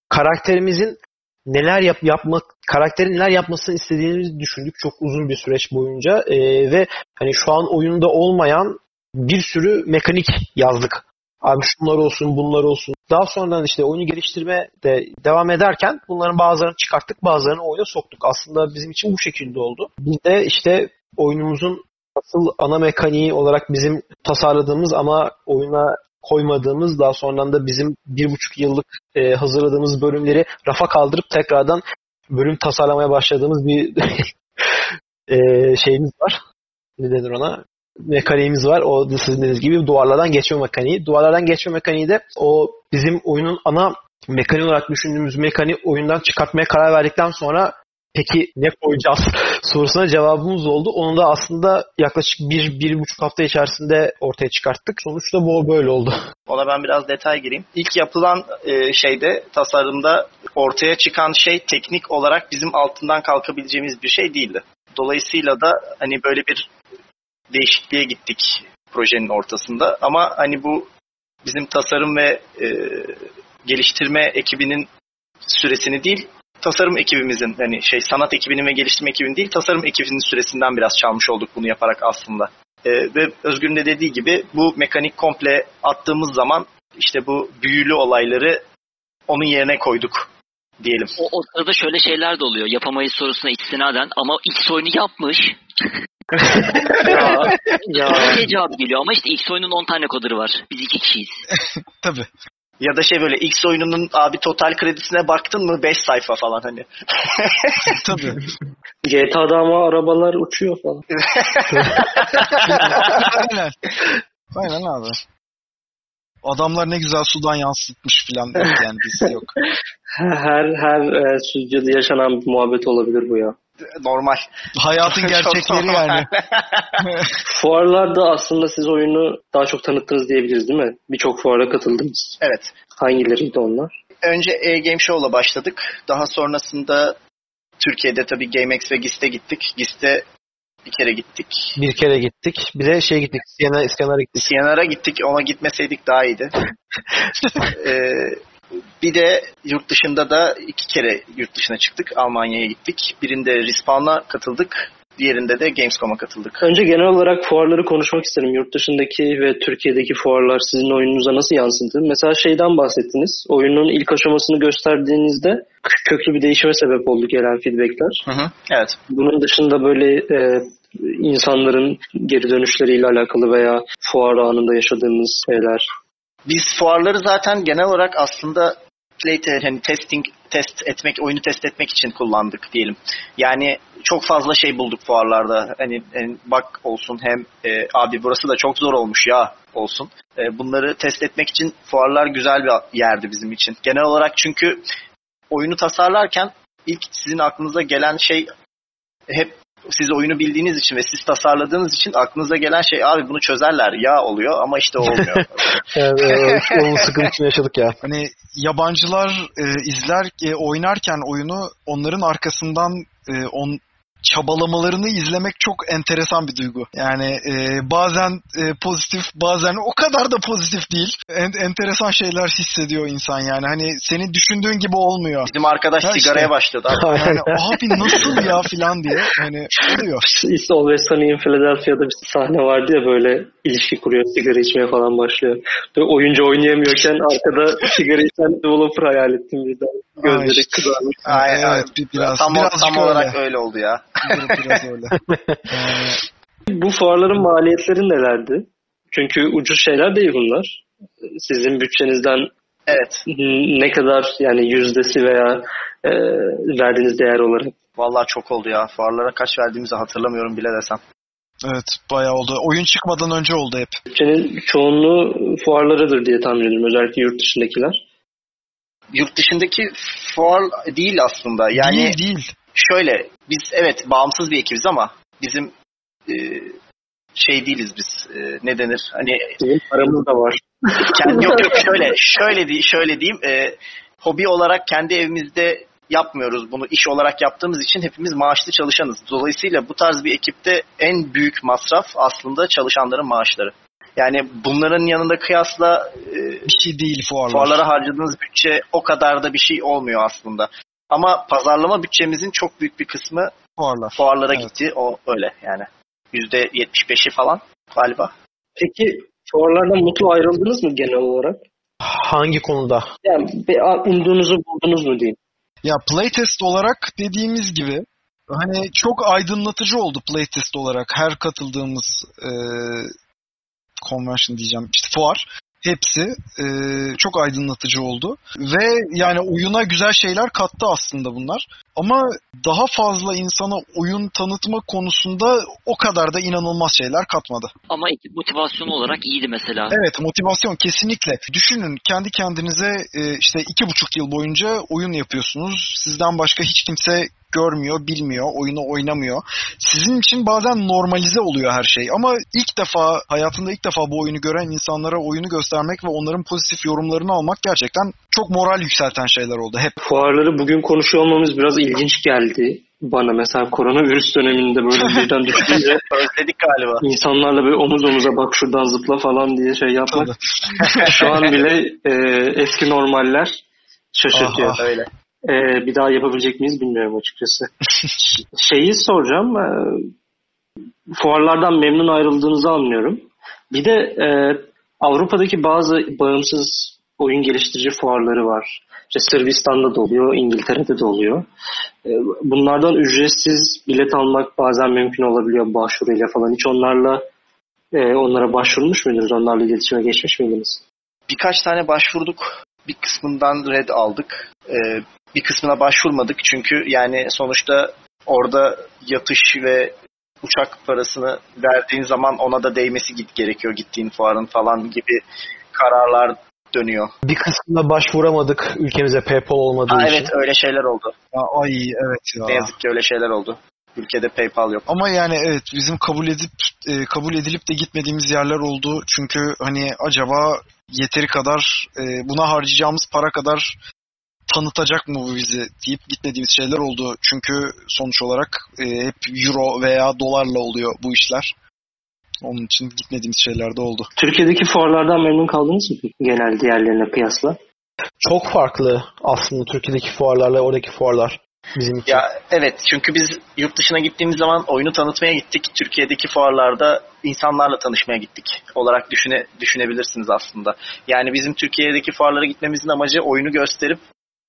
Speaker 5: karakterimizin neler yap yapmak karakterin neler yapmasını istediğimizi düşündük çok uzun bir süreç boyunca ee, ve hani şu an oyunda olmayan bir sürü mekanik yazdık. Abi şunlar olsun, bunlar olsun. Daha sonradan işte oyunu geliştirme de devam ederken bunların bazılarını çıkarttık, bazılarını oyuna soktuk. Aslında bizim için bu şekilde oldu. Biz de işte oyunumuzun asıl ana mekaniği olarak bizim tasarladığımız ama oyuna koymadığımız daha sonradan da bizim bir buçuk yıllık e, hazırladığımız bölümleri rafa kaldırıp tekrardan bölüm tasarlamaya başladığımız bir *laughs* e, şeyimiz var. Ne denir ona? Mekaniğimiz var. O da sizin dediğiniz gibi duvarlardan geçme mekaniği. Duvarlardan geçme mekaniği de o bizim oyunun ana mekaniği olarak düşündüğümüz mekaniği oyundan çıkartmaya karar verdikten sonra peki ne koyacağız *laughs* sorusuna cevabımız oldu. Onu da aslında yaklaşık bir, bir buçuk hafta içerisinde ortaya çıkarttık. Sonuçta bu böyle oldu. *laughs*
Speaker 2: Ona ben biraz detay gireyim. İlk yapılan e, şeyde, tasarımda ortaya çıkan şey teknik olarak bizim altından kalkabileceğimiz bir şey değildi. Dolayısıyla da hani böyle bir değişikliğe gittik projenin ortasında. Ama hani bu bizim tasarım ve e, geliştirme ekibinin süresini değil, tasarım ekibimizin yani şey sanat ekibinin ve geliştirme ekibinin değil tasarım ekibinin süresinden biraz çalmış olduk bunu yaparak aslında. Ee, ve Özgür'ün de dediği gibi bu mekanik komple attığımız zaman işte bu büyülü olayları onun yerine koyduk diyelim.
Speaker 3: O, o sırada şöyle şeyler de oluyor. Yapamayız sorusuna istinaden ama X oyunu yapmış. *laughs*
Speaker 1: ya, ya.
Speaker 3: Şey cevap geliyor ama işte X oyunun 10 tane kodları var. Biz iki kişiyiz. *laughs*
Speaker 4: Tabii.
Speaker 2: Ya da şey böyle X oyununun abi total kredisine baktın mı 5 sayfa falan hani. *laughs*
Speaker 4: Tabii.
Speaker 1: GTA'da ama arabalar uçuyor falan. *laughs*
Speaker 4: Aynen. Aynen abi. Adamlar ne güzel sudan yansıtmış filan yani biz yok.
Speaker 1: Her her e, stüdyoda yaşanan bir muhabbet olabilir bu ya.
Speaker 2: Normal.
Speaker 4: Hayatın *laughs* *laughs* gerçekleri yani. *laughs*
Speaker 1: Fuarlarda aslında siz oyunu daha çok tanıttınız diyebiliriz değil mi? Birçok fuara katıldınız.
Speaker 2: Evet.
Speaker 1: Hangileriydi onlar?
Speaker 2: Önce E-Game Show'la başladık. Daha sonrasında Türkiye'de tabii GameX ve GIST'e gittik. GIST'e bir kere gittik.
Speaker 5: Bir kere gittik. Bir de şey gittik. Siena, İskender'e gittik.
Speaker 2: CNR'a gittik. Ona gitmeseydik daha iyiydi. Ee, bir de yurt dışında da iki kere yurt dışına çıktık. Almanya'ya gittik. Birinde Respawn'a katıldık. Diğerinde de Gamescom'a katıldık.
Speaker 1: Önce genel olarak fuarları konuşmak isterim. Yurt dışındaki ve Türkiye'deki fuarlar sizin oyununuza nasıl yansıdı? Mesela şeyden bahsettiniz. Oyunun ilk aşamasını gösterdiğinizde köklü bir değişime sebep oldu gelen feedbackler.
Speaker 2: Hı hı. Evet.
Speaker 1: Bunun dışında böyle e, insanların geri dönüşleriyle alakalı veya fuar anında yaşadığınız şeyler.
Speaker 2: Biz fuarları zaten genel olarak aslında play te- hani testing test etmek, oyunu test etmek için kullandık diyelim. Yani çok fazla şey bulduk fuarlarda. Hani, hani bak olsun hem e, abi burası da çok zor olmuş ya olsun. E, bunları test etmek için fuarlar güzel bir yerdi bizim için. Genel olarak çünkü oyunu tasarlarken ilk sizin aklınıza gelen şey hep siz oyunu bildiğiniz için ve siz tasarladığınız için aklınıza gelen şey abi bunu çözerler ya oluyor ama işte olmuyor. *laughs*
Speaker 5: Evet, evet, onun sıkıntısını yaşadık ya.
Speaker 4: Hani yabancılar e, izler, e, oynarken oyunu onların arkasından e, on çabalamalarını izlemek çok enteresan bir duygu. Yani e, bazen e, pozitif bazen o kadar da pozitif değil. En, enteresan şeyler hissediyor insan yani. Hani senin düşündüğün gibi olmuyor.
Speaker 2: Bizim arkadaş
Speaker 4: işte.
Speaker 2: sigaraya başladı. abi.
Speaker 4: Yani abi nasıl ya filan diye hani oluyor.
Speaker 1: It's Always Sunny in Philadelphia'da bir sahne vardı ya böyle ilişki kuruyor, sigara içmeye falan başlıyor. Böyle oyuncu oynayamıyorken arkada sigara içen developer hayal ettim birden. Gözleri
Speaker 4: işte.
Speaker 1: kızarmış.
Speaker 2: Aynen,
Speaker 4: evet
Speaker 2: aynen.
Speaker 4: bir- biraz
Speaker 2: tam,
Speaker 4: birazcık
Speaker 2: tam
Speaker 4: öyle.
Speaker 2: olarak öyle oldu ya. *laughs*
Speaker 4: Bir- biraz öyle. Yani
Speaker 1: Bu fuarların maliyetleri nelerdi? Çünkü ucuz şeyler değil bunlar. Sizin bütçenizden
Speaker 2: Evet.
Speaker 1: ne kadar yani yüzdesi veya e, verdiğiniz değer olarak
Speaker 2: Vallahi çok oldu ya. Fuarlara kaç verdiğimizi hatırlamıyorum bile desem.
Speaker 4: evet bayağı oldu. Oyun çıkmadan önce oldu hep.
Speaker 1: bütçenin çoğunluğu fuarlarıdır diye tahmin ediyorum. Özellikle yurt dışındakiler.
Speaker 2: Yurt dışındaki fuar değil aslında. Yani
Speaker 4: değil değil.
Speaker 2: Şöyle biz evet bağımsız bir ekibiz ama bizim e, şey değiliz biz. E, ne denir? Hani
Speaker 1: Bizim paramız da var.
Speaker 2: kendi yok yok *laughs* şöyle şöyle di- şöyle diyeyim. E, hobi olarak kendi evimizde yapmıyoruz bunu. iş olarak yaptığımız için hepimiz maaşlı çalışanız. Dolayısıyla bu tarz bir ekipte en büyük masraf aslında çalışanların maaşları. Yani bunların yanında kıyasla e,
Speaker 4: Bir şey değil fuarlar.
Speaker 2: fuarlara harcadığınız bütçe o kadar da bir şey olmuyor aslında. Ama pazarlama bütçemizin çok büyük bir kısmı
Speaker 4: Fuarlar.
Speaker 2: fuarlara
Speaker 4: Evet.
Speaker 2: gitti. O öyle yani. %75'i falan galiba.
Speaker 1: Peki fuarlardan mutlu ayrıldınız mı genel olarak?
Speaker 5: Hangi konuda?
Speaker 1: Yani bir- umduğunuzu buldunuz mu diyeyim.
Speaker 4: Ya playtest olarak dediğimiz gibi hani çok aydınlatıcı oldu playtest olarak her katıldığımız e, convention diyeceğim işte fuar hepsi e, çok aydınlatıcı oldu ve yani oyuna güzel şeyler kattı aslında bunlar ama daha fazla insana oyun tanıtma konusunda o kadar da inanılmaz şeyler katmadı.
Speaker 3: Ama ekip motivasyonu olarak iyiydi mesela.
Speaker 4: Evet motivasyon kesinlikle. Düşünün kendi kendinize e, işte iki buçuk yıl boyunca oyun yapıyorsunuz. Sizden başka hiç kimse görmüyor, bilmiyor, oyunu oynamıyor. Sizin için bazen normalize oluyor her şey. Ama ilk defa, hayatında ilk defa bu oyunu gören insanlara oyunu göstermek ve onların pozitif yorumlarını almak gerçekten çok moral yükselten şeyler oldu hep.
Speaker 1: Fuarları bugün konuşuyor olmamız biraz ilginç geldi bana. Mesela koronavirüs döneminde böyle *laughs* birden düşününce
Speaker 2: Özledik galiba.
Speaker 1: insanlarla böyle omuz omuza bak şuradan zıpla falan diye şey yapmak. Şu an bile e, eski normaller şaşırtıyor.
Speaker 4: Aha.
Speaker 2: Öyle.
Speaker 1: E, bir daha yapabilecek miyiz bilmiyorum açıkçası. *laughs* Şeyi soracağım. e, fuarlardan memnun ayrıldığınızı anlıyorum. Bir de e, Avrupa'daki bazı bağımsız oyun geliştirici fuarları var. İşte Sırbistan'da da oluyor, İngiltere'de de oluyor. E, bunlardan ücretsiz bilet almak bazen mümkün olabiliyor başvuruyla falan. Hiç onlarla e, onlara başvurmuş muydunuz? Onlarla iletişime geçmiş miydiniz?
Speaker 2: Birkaç tane başvurduk. Bir kısmından red aldık. Ee, bir kısmına başvurmadık çünkü yani sonuçta orada yatış ve uçak parasını verdiğin zaman ona da değmesi git gerekiyor gittiğin fuarın falan gibi kararlar dönüyor.
Speaker 5: Bir kısmına başvuramadık ülkemize PayPal olmadığı
Speaker 2: Ha,
Speaker 5: için.
Speaker 2: evet öyle şeyler oldu.
Speaker 4: Ya, ay evet ya.
Speaker 2: Ne yazık ki öyle şeyler oldu. Ülkede PayPal yok.
Speaker 4: Ama yani evet bizim kabul edip e, kabul edilip de gitmediğimiz yerler oldu. Çünkü hani acaba yeteri kadar e, buna harcayacağımız para kadar tanıtacak mı bu bizi deyip gitmediğimiz şeyler oldu. Çünkü sonuç olarak e, hep euro veya dolarla oluyor bu işler. Onun için gitmediğimiz şeyler de oldu.
Speaker 1: Türkiye'deki fuarlardan memnun kaldınız mı genel diğerlerine kıyasla?
Speaker 5: Çok farklı aslında Türkiye'deki fuarlarla oradaki fuarlar bizim için.
Speaker 2: Ya evet çünkü biz yurt dışına gittiğimiz zaman oyunu tanıtmaya gittik. Türkiye'deki fuarlarda insanlarla tanışmaya gittik olarak düşüne, düşünebilirsiniz aslında. Yani bizim Türkiye'deki fuarlara gitmemizin amacı oyunu gösterip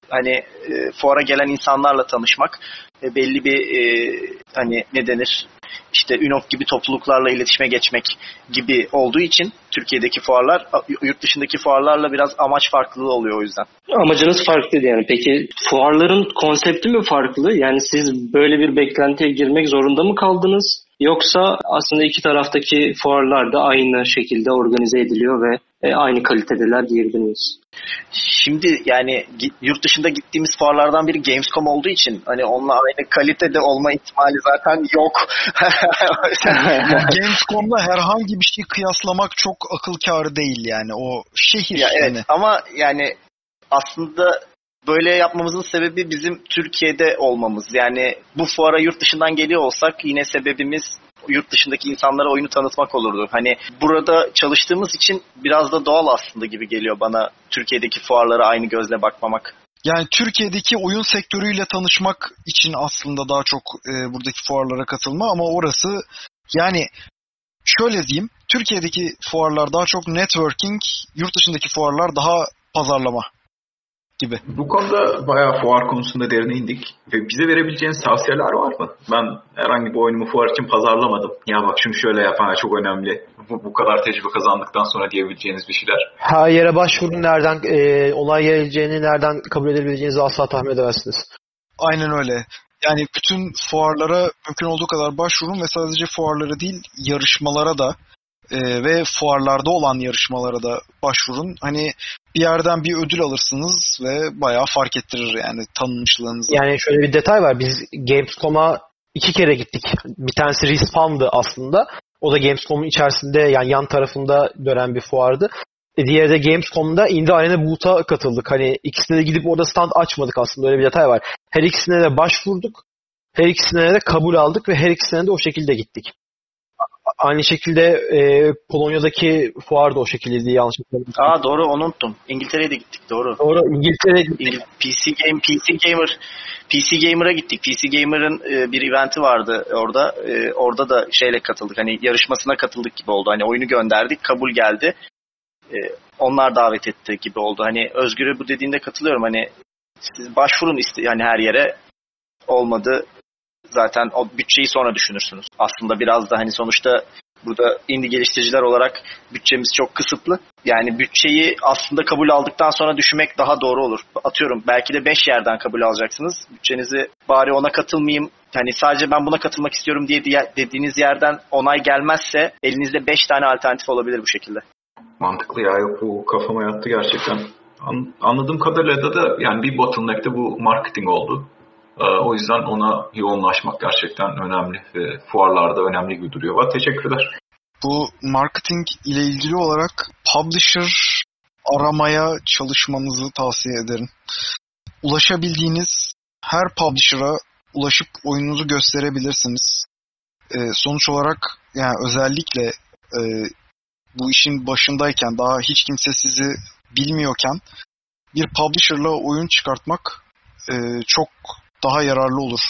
Speaker 2: hani e, fuara gelen insanlarla tanışmak ve belli bir e, hani ne denir işte Ünop gibi topluluklarla iletişime geçmek gibi olduğu için Türkiye'deki fuarlar yurt dışındaki fuarlarla biraz amaç farklılığı oluyor o yüzden.
Speaker 1: Amacınız farklıydı yani. Peki fuarların konsepti mi farklı? Yani siz böyle bir beklentiye girmek zorunda mı kaldınız? Yoksa aslında iki taraftaki fuarlar da aynı şekilde organize ediliyor ve e, aynı kalitedeler diyebilir miyiz?
Speaker 2: Şimdi yani yurt dışında gittiğimiz fuarlardan biri Gamescom olduğu için hani onunla aynı kalitede olma ihtimali zaten yok. *laughs* *laughs*
Speaker 4: Gamescom'la herhangi bir şey kıyaslamak çok akıl kârı değil yani. O şehir
Speaker 2: ya evet
Speaker 4: hani.
Speaker 2: ama yani aslında böyle yapmamızın sebebi bizim Türkiye'de olmamız. Yani bu fuara yurt dışından geliyor olsak yine sebebimiz yurt dışındaki insanlara oyunu tanıtmak olurdu. Hani burada çalıştığımız için biraz da doğal aslında gibi geliyor bana Türkiye'deki fuarlara aynı gözle bakmamak.
Speaker 4: Yani Türkiye'deki oyun sektörüyle tanışmak için aslında daha çok e, buradaki fuarlara katılma ama orası yani şöyle diyeyim Türkiye'deki fuarlar daha çok networking, yurt dışındaki fuarlar daha pazarlama gibi.
Speaker 6: Bu konuda bayağı fuar konusunda derine indik. Ve bize verebileceğiniz tavsiyeler var mı? Ben herhangi bir oyunumu fuar için pazarlamadım. Ya bak şunu şöyle yapan çok önemli. Bu, bu kadar tecrübe kazandıktan sonra diyebileceğiniz bir şeyler.
Speaker 5: Her yere başvurun nereden e, olay geleceğini nereden kabul edebileceğinizi asla tahmin edemezsiniz.
Speaker 4: Aynen öyle. Yani bütün fuarlara mümkün olduğu kadar başvurun ve sadece fuarlara değil yarışmalara da e, ve fuarlarda olan yarışmalara da başvurun. Hani bir yerden bir ödül alırsınız ve bayağı fark ettirir yani tanınmışlığınızı.
Speaker 5: Yani şöyle bir detay var. Biz Gamescom'a iki kere gittik. Bir tanesi Respawn'dı aslında. O da Gamescom'un içerisinde yani yan tarafında dönen bir fuardı. E, diğeri de Gamescom'da Indie Arena Boot'a katıldık. Hani ikisine de gidip orada stand açmadık aslında. Öyle bir detay var. Her ikisine de başvurduk. Her ikisine de kabul aldık ve her ikisine de o şekilde gittik. Aynı şekilde e, Polonya'daki fuar da o şekildeydi yanlış hatırlamıyorsam.
Speaker 2: Aa doğru onu unuttum. İngiltere'ye de gittik doğru.
Speaker 5: Doğru İngiltere
Speaker 2: İngil- PC Game PC Gamer PC Gamer'a gittik. PC Gamer'ın e, bir eventi vardı orada. E, orada da şeyle katıldık. Hani yarışmasına katıldık gibi oldu. Hani oyunu gönderdik, kabul geldi. E, onlar davet etti gibi oldu. Hani Özgür'e bu dediğinde katılıyorum. Hani siz başvurun iste yani her yere olmadı. Zaten o bütçeyi sonra düşünürsünüz. Aslında biraz da hani sonuçta burada indie geliştiriciler olarak bütçemiz çok kısıtlı. Yani bütçeyi aslında kabul aldıktan sonra düşünmek daha doğru olur. Atıyorum belki de 5 yerden kabul alacaksınız. Bütçenizi bari ona katılmayayım. Hani sadece ben buna katılmak istiyorum diye dediğiniz yerden onay gelmezse elinizde 5 tane alternatif olabilir bu şekilde.
Speaker 6: Mantıklı ya yok bu kafama yattı gerçekten. An- anladığım kadarıyla da yani bir bottleneck de bu marketing oldu. Ee, o yüzden ona yoğunlaşmak gerçekten önemli ve fuarlarda önemli gibi duruyor. Va, teşekkürler.
Speaker 4: Bu marketing ile ilgili olarak publisher aramaya çalışmanızı tavsiye ederim. Ulaşabildiğiniz her publisher'a ulaşıp oyununuzu gösterebilirsiniz. Ee, sonuç olarak yani özellikle e, bu işin başındayken daha hiç kimse sizi bilmiyorken bir publisher'la oyun çıkartmak e, çok daha yararlı olur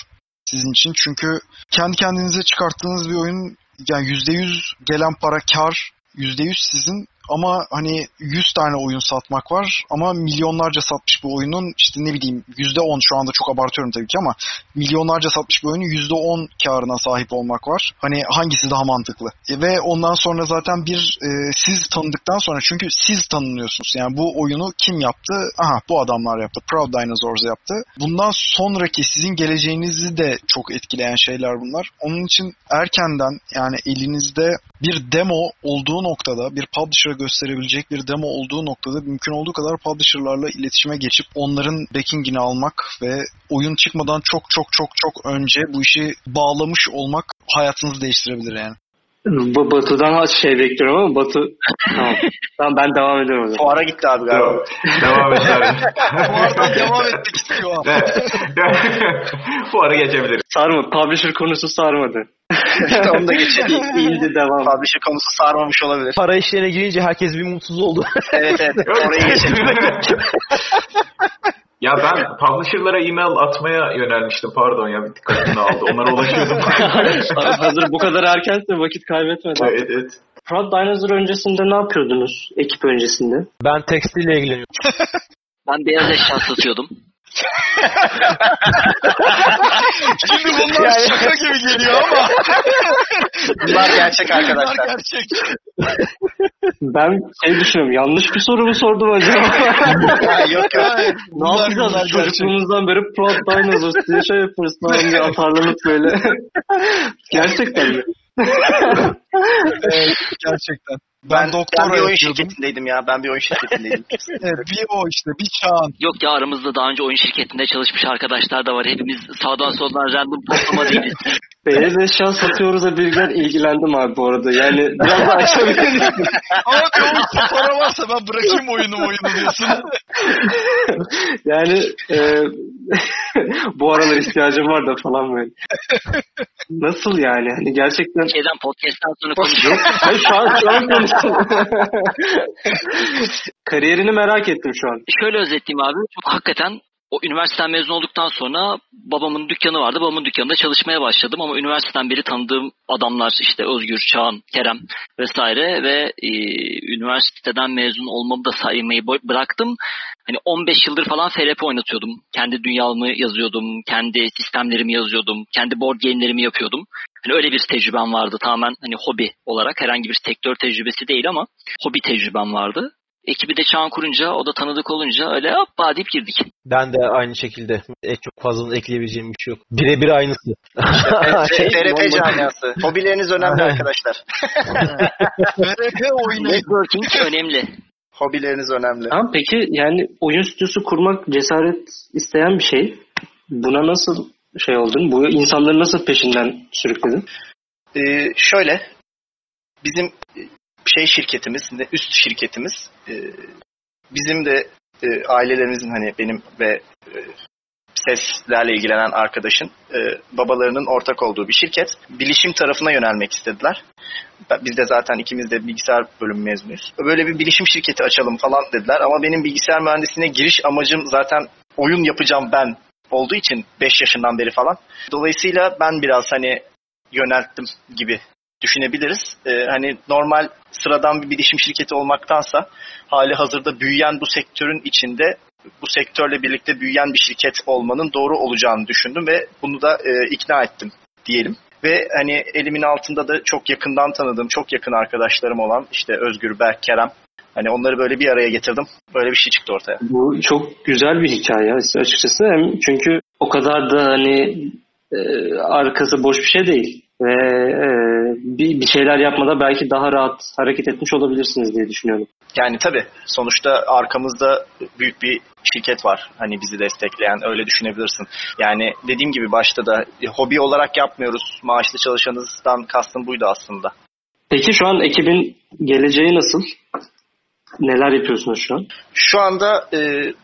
Speaker 4: sizin için. Çünkü kendi kendinize çıkarttığınız bir oyun yani %100 gelen para kar, %100 sizin ama hani 100 tane oyun satmak var ama milyonlarca satmış bu oyunun işte ne bileyim %10 şu anda çok abartıyorum tabii ki ama milyonlarca satmış bir oyunun %10 karına sahip olmak var. Hani hangisi daha mantıklı? E, ve ondan sonra zaten bir e, siz tanıdıktan sonra çünkü siz tanınıyorsunuz. Yani bu oyunu kim yaptı? Aha bu adamlar yaptı. Proud Dinosaurs yaptı. Bundan sonraki sizin geleceğinizi de çok etkileyen şeyler bunlar. Onun için erkenden yani elinizde bir demo olduğu noktada, bir publisher'a gösterebilecek bir demo olduğu noktada mümkün olduğu kadar publisher'larla iletişime geçip onların backing'ini almak ve oyun çıkmadan çok çok çok çok önce bu işi bağlamış olmak hayatınızı değiştirebilir yani.
Speaker 1: Bu Batu'dan az şey bekliyorum ama Batu *laughs* tamam. tamam ben devam ediyorum. o zaman.
Speaker 2: Fuara gitti abi galiba.
Speaker 6: Devam edelim.
Speaker 4: Bu arada devam etmek istiyor. *laughs*
Speaker 6: Fuara geçebiliriz.
Speaker 1: Sarmadı. Publisher konusu sarmadı.
Speaker 2: İşte onu da geçelim.
Speaker 1: İndi devam.
Speaker 2: Publisher konusu sarmamış olabilir.
Speaker 5: para işlerine girince herkes bir mutsuz oldu.
Speaker 2: Evet evet. Oraya geçelim. *laughs*
Speaker 6: Ya ben publisher'lara e-mail atmaya yönelmiştim. Pardon ya bir dikkatimi aldı. Onlara ulaşıyordum. *laughs*
Speaker 1: Hazır bu kadar erkense vakit kaybetmeden.
Speaker 6: evet, evet.
Speaker 1: Proud Dinosaur öncesinde ne yapıyordunuz? Ekip öncesinde.
Speaker 5: ben tekstille ilgileniyorum.
Speaker 3: Ben beyaz eşya satıyordum.
Speaker 4: Şimdi bunlar şaka gibi geliyor ama
Speaker 2: Bunlar gerçek
Speaker 4: bunlar
Speaker 2: arkadaşlar.
Speaker 4: gerçek.
Speaker 1: Ben şey düşünüyorum. Yanlış bir soru mu sordum acaba?
Speaker 2: Ha, yok yok.
Speaker 1: ne
Speaker 4: Bunlar-
Speaker 1: yapacağız?
Speaker 4: bunlar gerçek.
Speaker 1: Çocukluğumuzdan beri Proud Dinosaur diye şey yapıyoruz. Tamam diye *laughs* atarlanıp böyle. Gerçekten mi?
Speaker 4: Evet, gerçekten. Ben,
Speaker 2: Ben,
Speaker 4: doktora
Speaker 2: ben bir oyun
Speaker 4: yapıyordum.
Speaker 2: şirketindeydim ya. Ben bir oyun şirketindeydim. *laughs*
Speaker 4: Evet, bir o işte, bir Çağan.
Speaker 3: Yok ya aramızda daha önce oyun şirketinde çalışmış arkadaşlar da var. Hepimiz sağdan soldan random toplama *laughs* değiliz.
Speaker 1: Beyaz eşya satıyoruz da birden ilgilendim abi bu arada. Yani biraz daha açabilir misin? *laughs*
Speaker 4: Ama çok para varsa ben bırakayım oyunu oyunu diyorsun.
Speaker 1: yani e, *laughs* bu aralar ihtiyacım var da falan böyle. Nasıl yani? Hani gerçekten
Speaker 3: Şeyden podcast'tan sonra konuşuyoruz.
Speaker 1: Hayır şu an şu an konuştum. *laughs* Kariyerini merak ettim şu an.
Speaker 3: Şöyle özetleyeyim abi. Çok hakikaten o üniversiteden mezun olduktan sonra babamın dükkanı vardı. Babamın dükkanında çalışmaya başladım ama üniversiteden beri tanıdığım adamlar işte Özgür, Çağan, Kerem vesaire ve e, üniversiteden mezun olmamı da saymayı bıraktım. Hani 15 yıldır falan FRP oynatıyordum. Kendi dünyamı yazıyordum, kendi sistemlerimi yazıyordum, kendi board game'lerimi yapıyordum. Hani öyle bir tecrübem vardı tamamen hani hobi olarak herhangi bir sektör tecrübesi değil ama hobi tecrübem vardı. Ekibi de Çağan kurunca, o da tanıdık olunca öyle hop deyip girdik.
Speaker 5: Ben de aynı şekilde. E, çok fazla ekleyebileceğim bir şey yok. Birebir aynısı.
Speaker 2: FRP *laughs* camiası. Hobileriniz önemli arkadaşlar.
Speaker 4: VRP oyunu.
Speaker 3: Networking önemli.
Speaker 2: Hobileriniz önemli.
Speaker 1: Tamam peki yani oyun stüdyosu kurmak cesaret isteyen bir şey. Buna nasıl şey oldun? Bu insanları nasıl peşinden sürükledin?
Speaker 2: Ee, şöyle bizim şey şirketimiz, üst şirketimiz e, bizim de e, ailelerimizin hani benim ve e, seslerle ilgilenen arkadaşın babalarının ortak olduğu bir şirket. Bilişim tarafına yönelmek istediler. Biz de zaten ikimiz de bilgisayar bölümü mezunuyuz. Böyle bir bilişim şirketi açalım falan dediler ama benim bilgisayar mühendisliğine giriş amacım zaten oyun yapacağım ben olduğu için 5 yaşından beri falan. Dolayısıyla ben biraz hani yönelttim gibi düşünebiliriz. Ee, hani normal sıradan bir bilişim şirketi olmaktansa hali hazırda büyüyen bu sektörün içinde bu sektörle birlikte büyüyen bir şirket olmanın doğru olacağını düşündüm ve bunu da e, ikna ettim diyelim. Ve hani elimin altında da çok yakından tanıdığım, çok yakın arkadaşlarım olan işte Özgür, Berk, Kerem. Hani onları böyle bir araya getirdim. Böyle bir şey çıktı ortaya.
Speaker 1: Bu çok güzel bir hikaye açıkçası. Hem çünkü o kadar da hani e, arkası boş bir şey değil. Ve e, bir, bir şeyler yapmada belki daha rahat hareket etmiş olabilirsiniz diye düşünüyorum.
Speaker 2: Yani tabii sonuçta arkamızda büyük bir şirket var. Hani bizi destekleyen öyle düşünebilirsin. Yani dediğim gibi başta da hobi olarak yapmıyoruz. Maaşlı çalışanızdan kastım buydu aslında.
Speaker 1: Peki şu an ekibin geleceği nasıl? Neler yapıyorsunuz şu an?
Speaker 2: Şu anda e,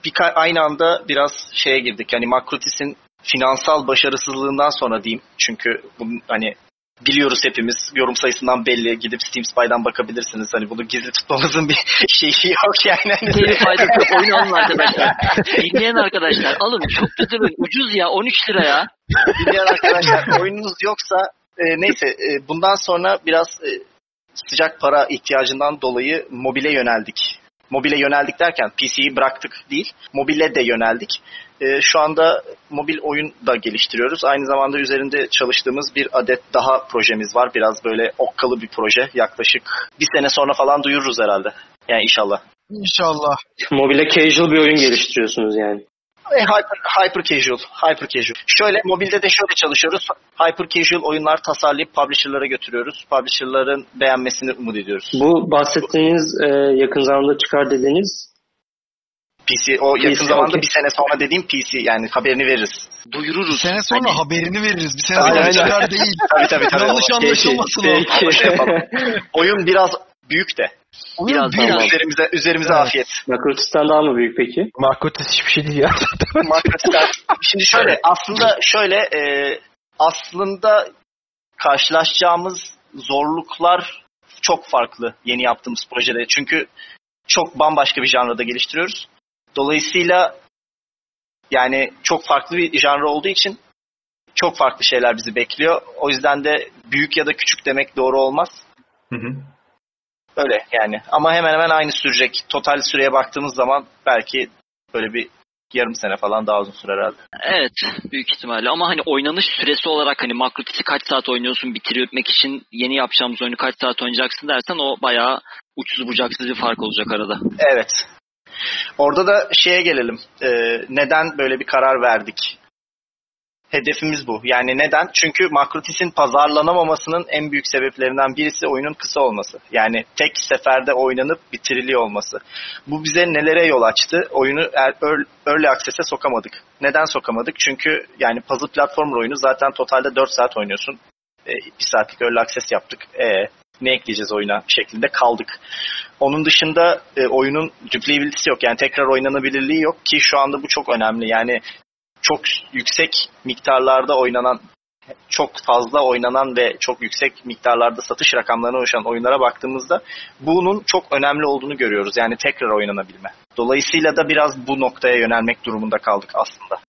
Speaker 2: bir aynı anda biraz şeye girdik. Yani Makrotis'in finansal başarısızlığından sonra diyeyim. Çünkü bunun hani biliyoruz hepimiz. Yorum sayısından belli. Gidip Steam Spy'dan bakabilirsiniz. Hani bunu gizli tutmamızın bir *laughs* şeyi yok yani.
Speaker 3: Telif *laughs* faydası yok. Oyun alın arkadaşlar. Dinleyen arkadaşlar alın. Çok kötü ucuz ya. 13 lira ya.
Speaker 2: Dinleyen arkadaşlar oyununuz yoksa e, neyse e, bundan sonra biraz e, sıcak para ihtiyacından dolayı mobile yöneldik. Mobile yöneldik derken PC'yi bıraktık değil, mobile de yöneldik. E, şu anda mobil oyun da geliştiriyoruz. Aynı zamanda üzerinde çalıştığımız bir adet daha projemiz var. Biraz böyle okkalı bir proje. Yaklaşık bir sene sonra falan duyururuz herhalde. Yani inşallah.
Speaker 4: İnşallah.
Speaker 1: Mobile casual bir oyun geliştiriyorsunuz yani.
Speaker 2: E, hyper, hyper casual. Hyper casual. Şöyle mobilde de şöyle çalışıyoruz. Hyper casual oyunlar tasarlayıp publisher'lara götürüyoruz. Publisher'ların beğenmesini umut ediyoruz.
Speaker 1: Bu bahsettiğiniz e, yakın zamanda çıkar dediğiniz
Speaker 2: PC o yakın PC, zamanda okay. bir sene sonra dediğim PC yani haberini veririz.
Speaker 3: Duyururuz.
Speaker 4: Bir sene sonra hani... haberini veririz. Bir sene sonra çıkar değil. *laughs*
Speaker 2: tabii tabii. tabii.
Speaker 4: Yanlış anlaşılmasın
Speaker 1: peki,
Speaker 4: o.
Speaker 1: Peki. *laughs*
Speaker 2: Oyun biraz büyük de.
Speaker 4: Oyun
Speaker 3: Biraz
Speaker 4: büyük.
Speaker 3: daha
Speaker 2: Üzerimize, üzerimize evet. afiyet.
Speaker 1: Makrotis'ten daha mı büyük peki?
Speaker 5: Makrotis hiçbir şey değil ya. *laughs*
Speaker 2: Makrotis'ten. Şimdi şöyle aslında şöyle e, aslında karşılaşacağımız zorluklar çok farklı yeni yaptığımız projede. Çünkü çok bambaşka bir janrada geliştiriyoruz. Dolayısıyla yani çok farklı bir janra olduğu için çok farklı şeyler bizi bekliyor. O yüzden de büyük ya da küçük demek doğru olmaz.
Speaker 6: Hı hı.
Speaker 2: Öyle yani. Ama hemen hemen aynı sürecek. Total süreye baktığımız zaman belki böyle bir yarım sene falan daha uzun sürer herhalde.
Speaker 3: Evet büyük ihtimalle ama hani oynanış süresi olarak hani Makrotis'i kaç saat oynuyorsun bitirmek için yeni yapacağımız oyunu kaç saat oynayacaksın dersen o bayağı uçsuz bucaksız bir fark olacak arada.
Speaker 2: Evet. Orada da şeye gelelim. Ee, neden böyle bir karar verdik? Hedefimiz bu. Yani neden? Çünkü Makrotis'in pazarlanamamasının en büyük sebeplerinden birisi oyunun kısa olması. Yani tek seferde oynanıp bitiriliyor olması. Bu bize nelere yol açtı? Oyunu early access'e sokamadık. Neden sokamadık? Çünkü yani puzzle platformer oyunu zaten totalde 4 saat oynuyorsun. E, bir saatlik early access yaptık. E, ne ekleyeceğiz oyuna şeklinde kaldık. Onun dışında e, oyunun replayability'si yok. Yani tekrar oynanabilirliği yok ki şu anda bu çok önemli. Yani çok yüksek miktarlarda oynanan çok fazla oynanan ve çok yüksek miktarlarda satış rakamlarına ulaşan oyunlara baktığımızda bunun çok önemli olduğunu görüyoruz. Yani tekrar oynanabilme. Dolayısıyla da biraz bu noktaya yönelmek durumunda kaldık aslında.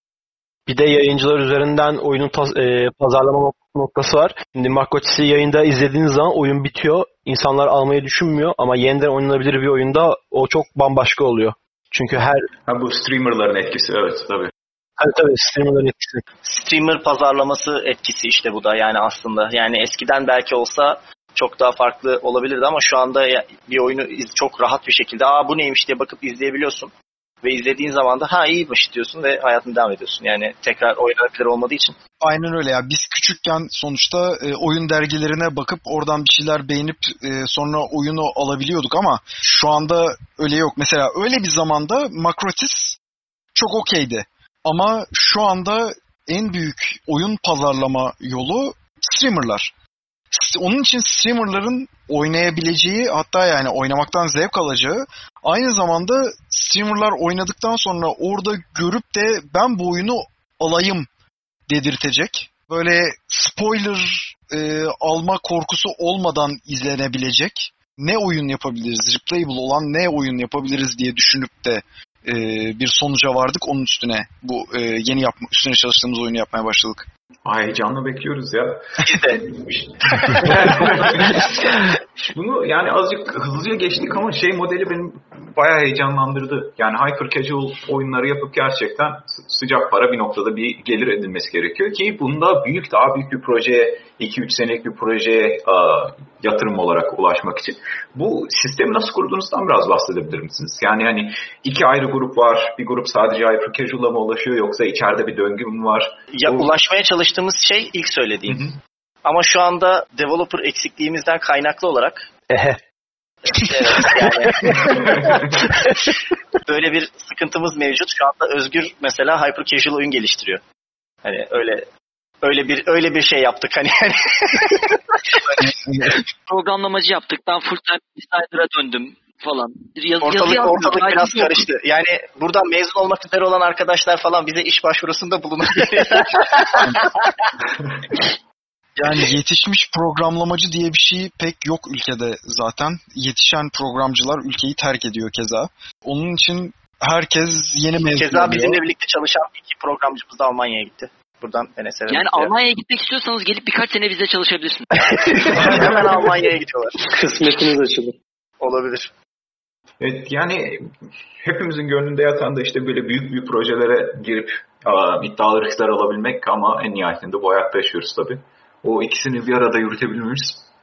Speaker 5: Bir de yayıncılar üzerinden oyunun taz- e, pazarlama noktası var. Şimdi Marcotis'i yayında izlediğiniz zaman oyun bitiyor. İnsanlar almayı düşünmüyor ama yeniden oynanabilir bir oyunda o çok bambaşka oluyor. Çünkü her
Speaker 6: Ha, bu streamerların etkisi evet tabii.
Speaker 5: tabii tabii streamerların etkisi.
Speaker 2: Streamer pazarlaması etkisi işte bu da yani aslında. Yani eskiden belki olsa çok daha farklı olabilirdi ama şu anda bir oyunu çok rahat bir şekilde aa bu neymiş diye bakıp izleyebiliyorsun. Ve izlediğin zaman da ha iyiymiş diyorsun ve hayatına devam ediyorsun. Yani tekrar oynanabilir olmadığı için.
Speaker 4: Aynen öyle ya. Biz küçükken sonuçta e, oyun dergilerine bakıp oradan bir şeyler beğenip e, sonra oyunu alabiliyorduk ama şu anda öyle yok. Mesela öyle bir zamanda Makrotis çok okeydi. Ama şu anda en büyük oyun pazarlama yolu streamerlar. Onun için streamerların oynayabileceği hatta yani oynamaktan zevk alacağı aynı zamanda streamerlar oynadıktan sonra orada görüp de ben bu oyunu alayım dedirtecek. Böyle spoiler e, alma korkusu olmadan izlenebilecek ne oyun yapabiliriz, replayable olan ne oyun yapabiliriz diye düşünüp de e, bir sonuca vardık. Onun üstüne bu e, yeni yapma, üstüne çalıştığımız oyunu yapmaya başladık.
Speaker 6: Ay heyecanla bekliyoruz ya. *laughs* Bunu yani azıcık hızlıca geçtik ama şey modeli benim bayağı heyecanlandırdı. Yani hyper casual oyunları yapıp gerçekten sı- sıcak para bir noktada bir gelir edilmesi gerekiyor ki bunda büyük daha büyük bir projeye 2-3 senelik bir projeye yatırım olarak ulaşmak için. Bu sistemi nasıl kurduğunuzdan biraz bahsedebilir misiniz? Yani hani iki ayrı grup var. Bir grup sadece hyper casual'a mı ulaşıyor yoksa içeride bir döngü mü var?
Speaker 2: Ya
Speaker 6: Bu-
Speaker 2: ulaşmaya çalıştığımız şey ilk söylediğim.
Speaker 6: Hı hı.
Speaker 2: Ama şu anda developer eksikliğimizden kaynaklı olarak
Speaker 5: Ehe.
Speaker 2: evet, yani *laughs* böyle bir sıkıntımız mevcut. Şu anda Özgür mesela hyper casual oyun geliştiriyor. Hani öyle öyle bir öyle bir şey yaptık hani. *laughs*
Speaker 3: Programlamacı yaptık. Ben full time designer'a döndüm falan. Yaz,
Speaker 2: ortalık ortalık biraz
Speaker 3: oldu.
Speaker 2: karıştı. Yani buradan mezun olmak üzere olan arkadaşlar falan bize iş başvurusunda bulunabilir. *laughs*
Speaker 4: Yani yetişmiş programlamacı diye bir şey pek yok ülkede zaten. Yetişen programcılar ülkeyi terk ediyor keza. Onun için herkes yeni mezun
Speaker 2: Keza
Speaker 4: oluyor.
Speaker 2: bizimle birlikte çalışan iki programcımız da Almanya'ya gitti. Buradan Enes'e
Speaker 3: Yani Almanya'ya gitmek istiyorsanız gelip birkaç sene bizde çalışabilirsiniz. *laughs*
Speaker 2: hemen Almanya'ya gidiyorlar.
Speaker 1: Kısmetiniz açılır.
Speaker 2: Olabilir.
Speaker 6: Evet yani hepimizin gönlünde yatan da işte böyle büyük büyük projelere girip iddialı riskler alabilmek ama en nihayetinde bu hayatta yaşıyoruz tabii. O ikisini bir arada yürütebilmemiz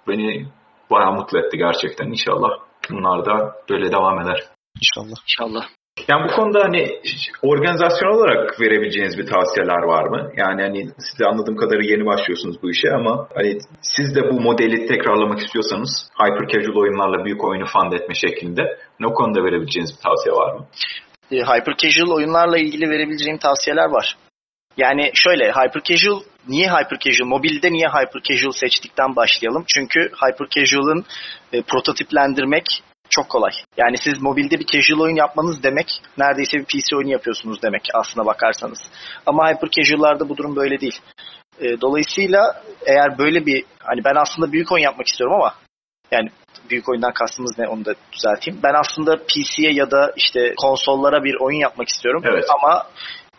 Speaker 6: beni bayağı mutlu etti gerçekten. İnşallah bunlar da böyle devam eder.
Speaker 4: İnşallah.
Speaker 3: İnşallah.
Speaker 6: Yani bu konuda hani organizasyon olarak verebileceğiniz bir tavsiyeler var mı? Yani hani siz de anladığım kadarıyla yeni başlıyorsunuz bu işe ama hani siz de bu modeli tekrarlamak istiyorsanız hyper casual oyunlarla büyük oyunu fund etme şeklinde ne o konuda verebileceğiniz bir tavsiye var mı?
Speaker 2: E, hyper casual oyunlarla ilgili verebileceğim tavsiyeler var. Yani şöyle hyper casual niye hyper casual mobilde niye hyper casual seçtikten başlayalım. Çünkü hyper casual'ın e, prototiplendirmek çok kolay. Yani siz mobilde bir casual oyun yapmanız demek neredeyse bir PC oyunu yapıyorsunuz demek aslına bakarsanız. Ama hyper casual'larda bu durum böyle değil. E, dolayısıyla eğer böyle bir hani ben aslında büyük oyun yapmak istiyorum ama yani büyük oyundan kastımız ne onu da düzelteyim. Ben aslında PC'ye ya da işte konsollara bir oyun yapmak istiyorum.
Speaker 6: Evet.
Speaker 2: Ama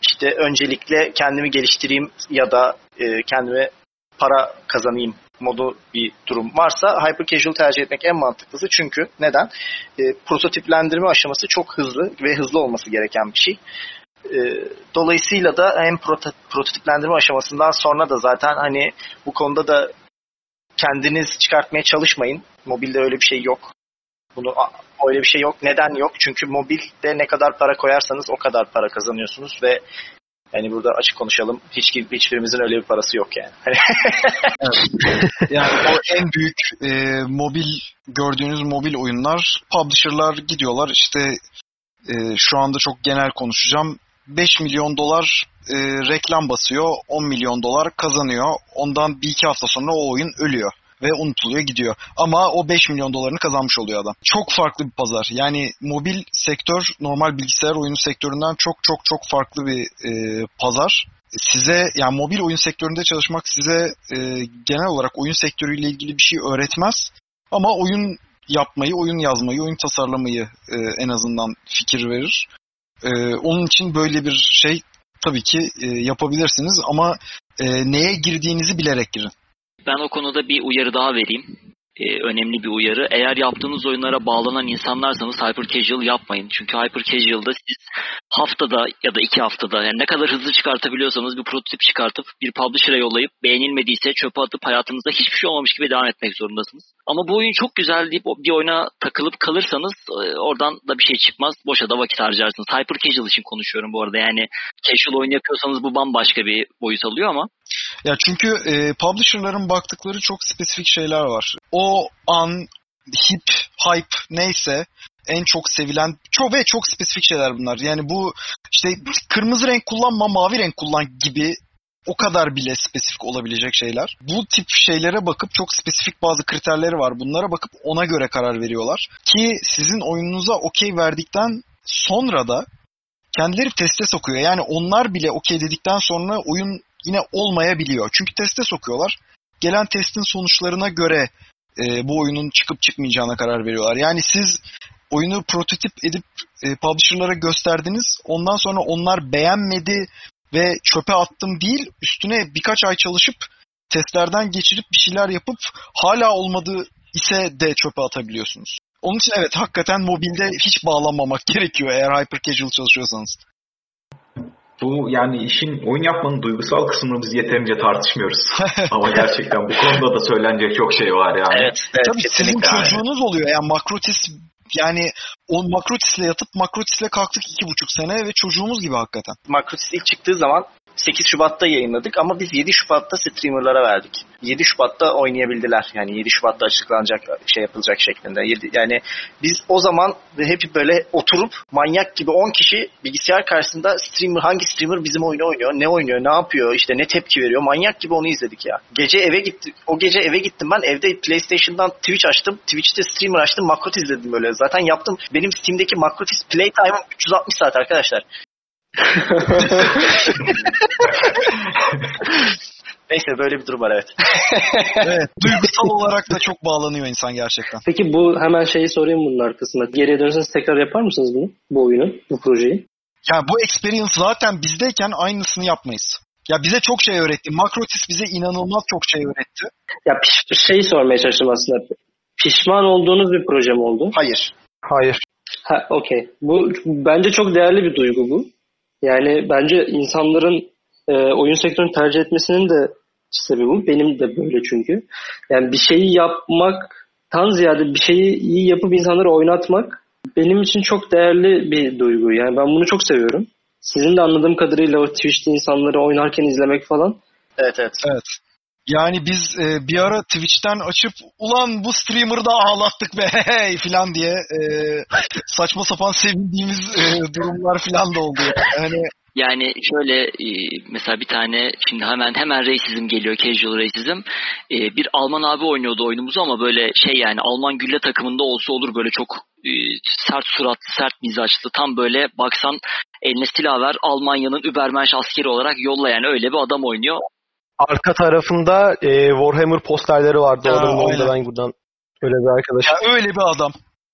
Speaker 2: işte öncelikle kendimi geliştireyim ya da e, kendime para kazanayım modu bir durum varsa hyper casual tercih etmek en mantıklısı. Çünkü neden? E, prototiplendirme aşaması çok hızlı ve hızlı olması gereken bir şey. E, dolayısıyla da hem proto- prototiplendirme aşamasından sonra da zaten hani bu konuda da kendiniz çıkartmaya çalışmayın. Mobilde öyle bir şey yok. Bunu öyle bir şey yok. Neden yok? Çünkü mobilde ne kadar para koyarsanız o kadar para kazanıyorsunuz ve yani burada açık konuşalım. Hiç hiçbirimizin öyle bir parası yok yani. *laughs*
Speaker 4: Yani o en büyük e, mobil gördüğünüz mobil oyunlar publisher'lar gidiyorlar işte e, şu anda çok genel konuşacağım 5 milyon dolar e, reklam basıyor. 10 milyon dolar kazanıyor. Ondan bir iki hafta sonra o oyun ölüyor ve unutuluyor gidiyor. Ama o 5 milyon dolarını kazanmış oluyor adam. Çok farklı bir pazar. Yani mobil sektör normal bilgisayar oyunu sektöründen çok çok çok farklı bir e, pazar. Size yani mobil oyun sektöründe çalışmak size e, genel olarak oyun sektörüyle ilgili bir şey öğretmez. Ama oyun yapmayı, oyun yazmayı, oyun tasarlamayı e, en azından fikir verir. E, onun için böyle bir şey tabii ki e, yapabilirsiniz ama e, neye girdiğinizi bilerek girin.
Speaker 3: Ben o konuda bir uyarı daha vereyim. Ee, önemli bir uyarı. Eğer yaptığınız oyunlara bağlanan insanlarsanız hyper casual yapmayın. Çünkü hyper casual'da siz haftada ya da iki haftada yani ne kadar hızlı çıkartabiliyorsanız bir prototip çıkartıp bir publisher'a yollayıp beğenilmediyse çöpe atıp hayatınızda hiçbir şey olmamış gibi devam etmek zorundasınız. Ama bu oyun çok güzel deyip bir oyuna takılıp kalırsanız e, oradan da bir şey çıkmaz. Boşa da vakit harcarsınız. Hyper casual için konuşuyorum bu arada. Yani casual oyun yapıyorsanız bu bambaşka bir boyut alıyor ama
Speaker 4: Ya çünkü e, publisher'ların baktıkları çok spesifik şeyler var. O an hip, hype neyse en çok sevilen çok ve çok spesifik şeyler bunlar. Yani bu işte kırmızı renk kullanma, mavi renk kullan gibi o kadar bile spesifik olabilecek şeyler. Bu tip şeylere bakıp çok spesifik bazı kriterleri var. Bunlara bakıp ona göre karar veriyorlar. Ki sizin oyununuza okey verdikten sonra da kendileri teste sokuyor. Yani onlar bile okey dedikten sonra oyun yine olmayabiliyor. Çünkü teste sokuyorlar. Gelen testin sonuçlarına göre e, bu oyunun çıkıp çıkmayacağına karar veriyorlar. Yani siz oyunu prototip edip e, publisher'lara gösterdiniz. Ondan sonra onlar beğenmedi ve çöpe attım değil, üstüne birkaç ay çalışıp testlerden geçirip bir şeyler yapıp hala olmadı ise de çöpe atabiliyorsunuz. Onun için evet hakikaten mobilde hiç bağlanmamak *laughs* gerekiyor eğer hyper casual çalışıyorsanız.
Speaker 6: Bu yani işin oyun yapmanın duygusal kısmını biz yeterince tartışmıyoruz. *laughs* Ama gerçekten bu konuda da söylenecek çok şey var yani.
Speaker 2: Evet, evet
Speaker 4: Tabii sizin çocuğunuz oluyor yani makrotis yani o makrotisle yatıp makrotisle kalktık iki buçuk sene ve çocuğumuz gibi hakikaten.
Speaker 2: Makrotis ilk çıktığı zaman 8 Şubat'ta yayınladık ama biz 7 Şubat'ta streamerlara verdik. 7 Şubat'ta oynayabildiler. Yani 7 Şubat'ta açıklanacak şey yapılacak şeklinde. Yani biz o zaman hep böyle oturup manyak gibi 10 kişi bilgisayar karşısında streamer hangi streamer bizim oyunu oynuyor, ne oynuyor, ne yapıyor, işte ne tepki veriyor. Manyak gibi onu izledik ya. Gece eve gittik. O gece eve gittim ben. Evde PlayStation'dan Twitch açtım. Twitch'te streamer açtım. Makrotis izledim böyle. Zaten yaptım. Benim Steam'deki Makrotis Playtime'ım 360 saat arkadaşlar. *laughs* Neyse böyle bir durum var evet. *laughs*
Speaker 4: Evet, duygusal olarak da çok bağlanıyor insan gerçekten.
Speaker 1: Peki bu hemen şeyi sorayım bunun arkasında. Geriye dönerseniz tekrar yapar mısınız bunu? Bu oyunu, bu projeyi?
Speaker 4: Yani bu experience zaten bizdeyken aynısını yapmayız. Ya bize çok şey öğretti. Makrotis bize inanılmaz çok şey öğretti.
Speaker 1: Ya piş, şeyi sormaya çalıştım aslında. Pişman olduğunuz bir proje mi oldu?
Speaker 2: Hayır.
Speaker 5: Hayır.
Speaker 1: Ha, okey. Bu bence çok değerli bir duygu bu. Yani bence insanların e, oyun sektörünü tercih etmesinin de sebebi bu. Benim de böyle çünkü. Yani bir şeyi yapmaktan ziyade bir şeyi iyi yapıp insanları oynatmak benim için çok değerli bir duygu. Yani ben bunu çok seviyorum. Sizin de anladığım kadarıyla o Twitch'te insanları oynarken izlemek falan.
Speaker 2: Evet evet.
Speaker 4: Evet. Yani biz e, bir ara Twitch'ten açıp ulan bu streamer'ı da ağlattık be hey filan diye e, saçma sapan sevindiğimiz e, durumlar filan da oldu. Yani
Speaker 3: Yani şöyle e, mesela bir tane şimdi hemen hemen racism geliyor casual racism. E, Bir Alman abi oynuyordu oyunumuzu ama böyle şey yani Alman gülle takımında olsa olur böyle çok e, sert suratlı, sert mizaçlı tam böyle baksan eline silah ver Almanya'nın Übermensch askeri olarak yolla yani öyle bir adam oynuyor.
Speaker 5: Arka tarafında e, Warhammer posterleri vardı. Oradan
Speaker 4: aynen.
Speaker 5: da ben buradan öyle bir arkadaş.
Speaker 4: ya öyle bir adam.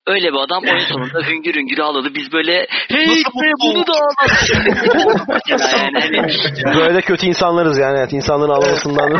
Speaker 3: Öyle bir adam oyun sonunda hüngür hüngür ağladı. Biz böyle hey
Speaker 4: Nasıl
Speaker 3: be bunu da ağlat. *laughs* Yani hani
Speaker 5: Böyle kötü insanlarız yani. Evet, insanların ağlamasından. *laughs* *laughs*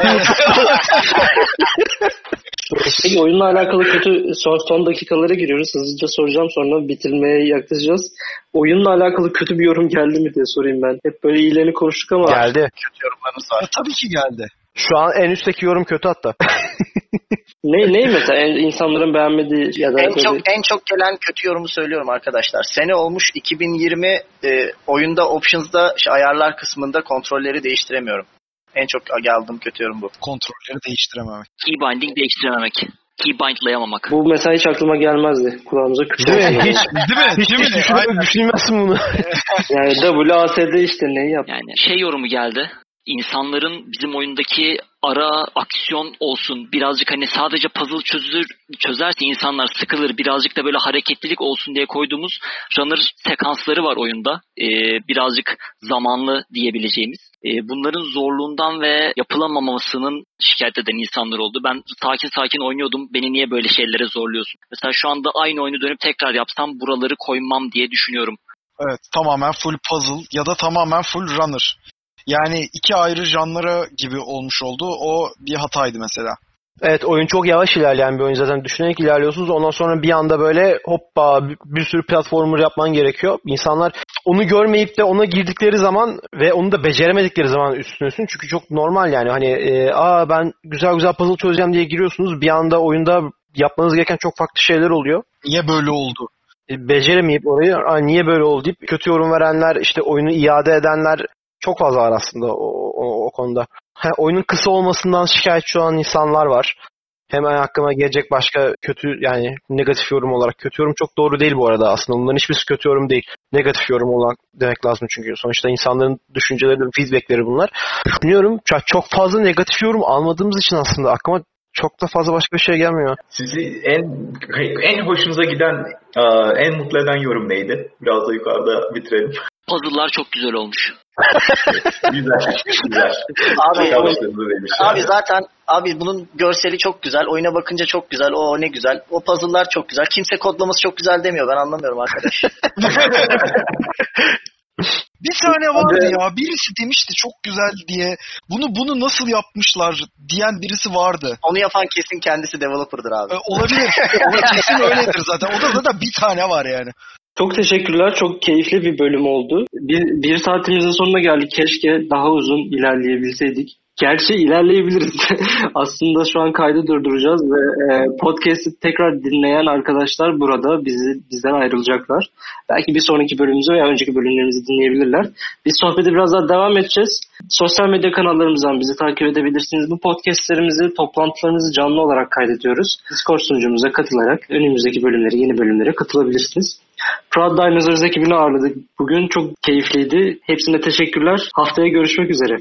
Speaker 1: Peki oyunla alakalı kötü son, son dakikalara giriyoruz. Hızlıca soracağım sonra bitirmeye yaklaşacağız. Oyunla alakalı kötü bir yorum geldi mi diye sorayım ben. Hep böyle iyilerini konuştuk ama
Speaker 5: Geldi.
Speaker 2: Kötü yorumlarınız var.
Speaker 4: tabii ki geldi.
Speaker 5: Şu an en üstteki yorum kötü hatta. *laughs*
Speaker 1: ne, ne mesela en- insanların beğenmediği ya da
Speaker 2: En
Speaker 1: böyle-
Speaker 2: çok en çok gelen kötü yorumu söylüyorum arkadaşlar. Sene olmuş 2020 e, oyunda options'da şey, ayarlar kısmında kontrolleri değiştiremiyorum. En çok geldiğim kötü yorum bu.
Speaker 4: Kontrolleri değiştirememek.
Speaker 3: key binding değiştirememek. keybindlayamamak.
Speaker 1: Bu mesela hiç aklıma gelmezdi. Kulağımıza küpe
Speaker 5: Değil mi? Hiç,
Speaker 4: Değil mi?
Speaker 5: hiç,
Speaker 4: Değil
Speaker 5: hiç
Speaker 4: mi?
Speaker 5: düşünme-
Speaker 4: Aynen.
Speaker 5: düşünmezsin bunu. *laughs*
Speaker 1: Yani WASD işte neyi yap?
Speaker 3: Yani şey yorumu geldi. İnsanların bizim oyundaki ara aksiyon olsun birazcık hani sadece puzzle çözülür çözerse insanlar sıkılır birazcık da böyle hareketlilik olsun diye koyduğumuz runner sekansları var oyunda. Ee, birazcık zamanlı diyebileceğimiz. Ee, bunların zorluğundan ve yapılamamasının şikayet eden insanlar oldu. Ben sakin sakin oynuyordum. Beni niye böyle şeylere zorluyorsun? Mesela şu anda aynı oyunu dönüp tekrar yapsam buraları koymam diye düşünüyorum.
Speaker 4: Evet tamamen full puzzle ya da tamamen full runner. Yani iki ayrı janlara gibi olmuş oldu. O bir hataydı mesela.
Speaker 5: Evet oyun çok yavaş ilerleyen bir oyun zaten düşünerek ilerliyorsunuz. Ondan sonra bir anda böyle hoppa bir, sürü platformer yapman gerekiyor. İnsanlar onu görmeyip de ona girdikleri zaman ve onu da beceremedikleri zaman üstüne üstün. Çünkü çok normal yani hani e, aa ben güzel güzel puzzle çözeceğim diye giriyorsunuz. Bir anda oyunda yapmanız gereken çok farklı şeyler oluyor.
Speaker 4: Niye böyle oldu?
Speaker 5: E, beceremeyip orayı "Aa, niye böyle oldu deyip kötü yorum verenler işte oyunu iade edenler çok fazla var aslında o, o, o konuda. Ha, oyunun kısa olmasından şikayetçi olan insanlar var. Hemen aklıma gelecek başka kötü yani negatif yorum olarak. Kötü yorum çok doğru değil bu arada aslında. Bunların hiçbirisi kötü yorum değil. Negatif yorum olarak demek lazım çünkü. Sonuçta insanların düşünceleri, feedbackleri bunlar. Düşünüyorum çok fazla negatif yorum almadığımız için aslında aklıma çok da fazla başka bir şey gelmiyor.
Speaker 6: Sizi en en hoşunuza giden, e, en mutlu eden yorum neydi? Biraz da yukarıda bitirelim.
Speaker 3: puzzle'lar çok güzel olmuş *laughs*
Speaker 6: güzel, güzel.
Speaker 2: Abi,
Speaker 6: demişler.
Speaker 2: Abi zaten abi bunun görseli çok güzel. Oyuna bakınca çok güzel. O ne güzel. O puzzle'lar çok güzel. Kimse kodlaması çok güzel demiyor. Ben anlamıyorum arkadaş. *laughs*
Speaker 4: Bir tane vardı ya. Birisi demişti çok güzel diye. Bunu bunu nasıl yapmışlar diyen birisi vardı.
Speaker 2: Onu yapan kesin kendisi developer'dır abi.
Speaker 4: Ee, olabilir. O kesin öyledir zaten. O da zaten bir tane var yani.
Speaker 1: Çok teşekkürler. Çok keyifli bir bölüm oldu. Bir, bir saatimizin sonuna geldik. Keşke daha uzun ilerleyebilseydik. Gerçi ilerleyebiliriz. *laughs* Aslında şu an kaydı durduracağız ve e, podcast'i tekrar dinleyen arkadaşlar burada bizi bizden ayrılacaklar. Belki bir sonraki bölümümüzü veya önceki bölümlerimizi dinleyebilirler. Biz sohbete biraz daha devam edeceğiz. Sosyal medya kanallarımızdan bizi takip edebilirsiniz. Bu podcastlerimizi, toplantılarımızı canlı olarak kaydediyoruz. Discord sunucumuza katılarak önümüzdeki bölümlere, yeni bölümlere katılabilirsiniz. Proud Dinosaurs ekibini ağırladık. Bugün çok keyifliydi. Hepsine teşekkürler. Haftaya görüşmek üzere.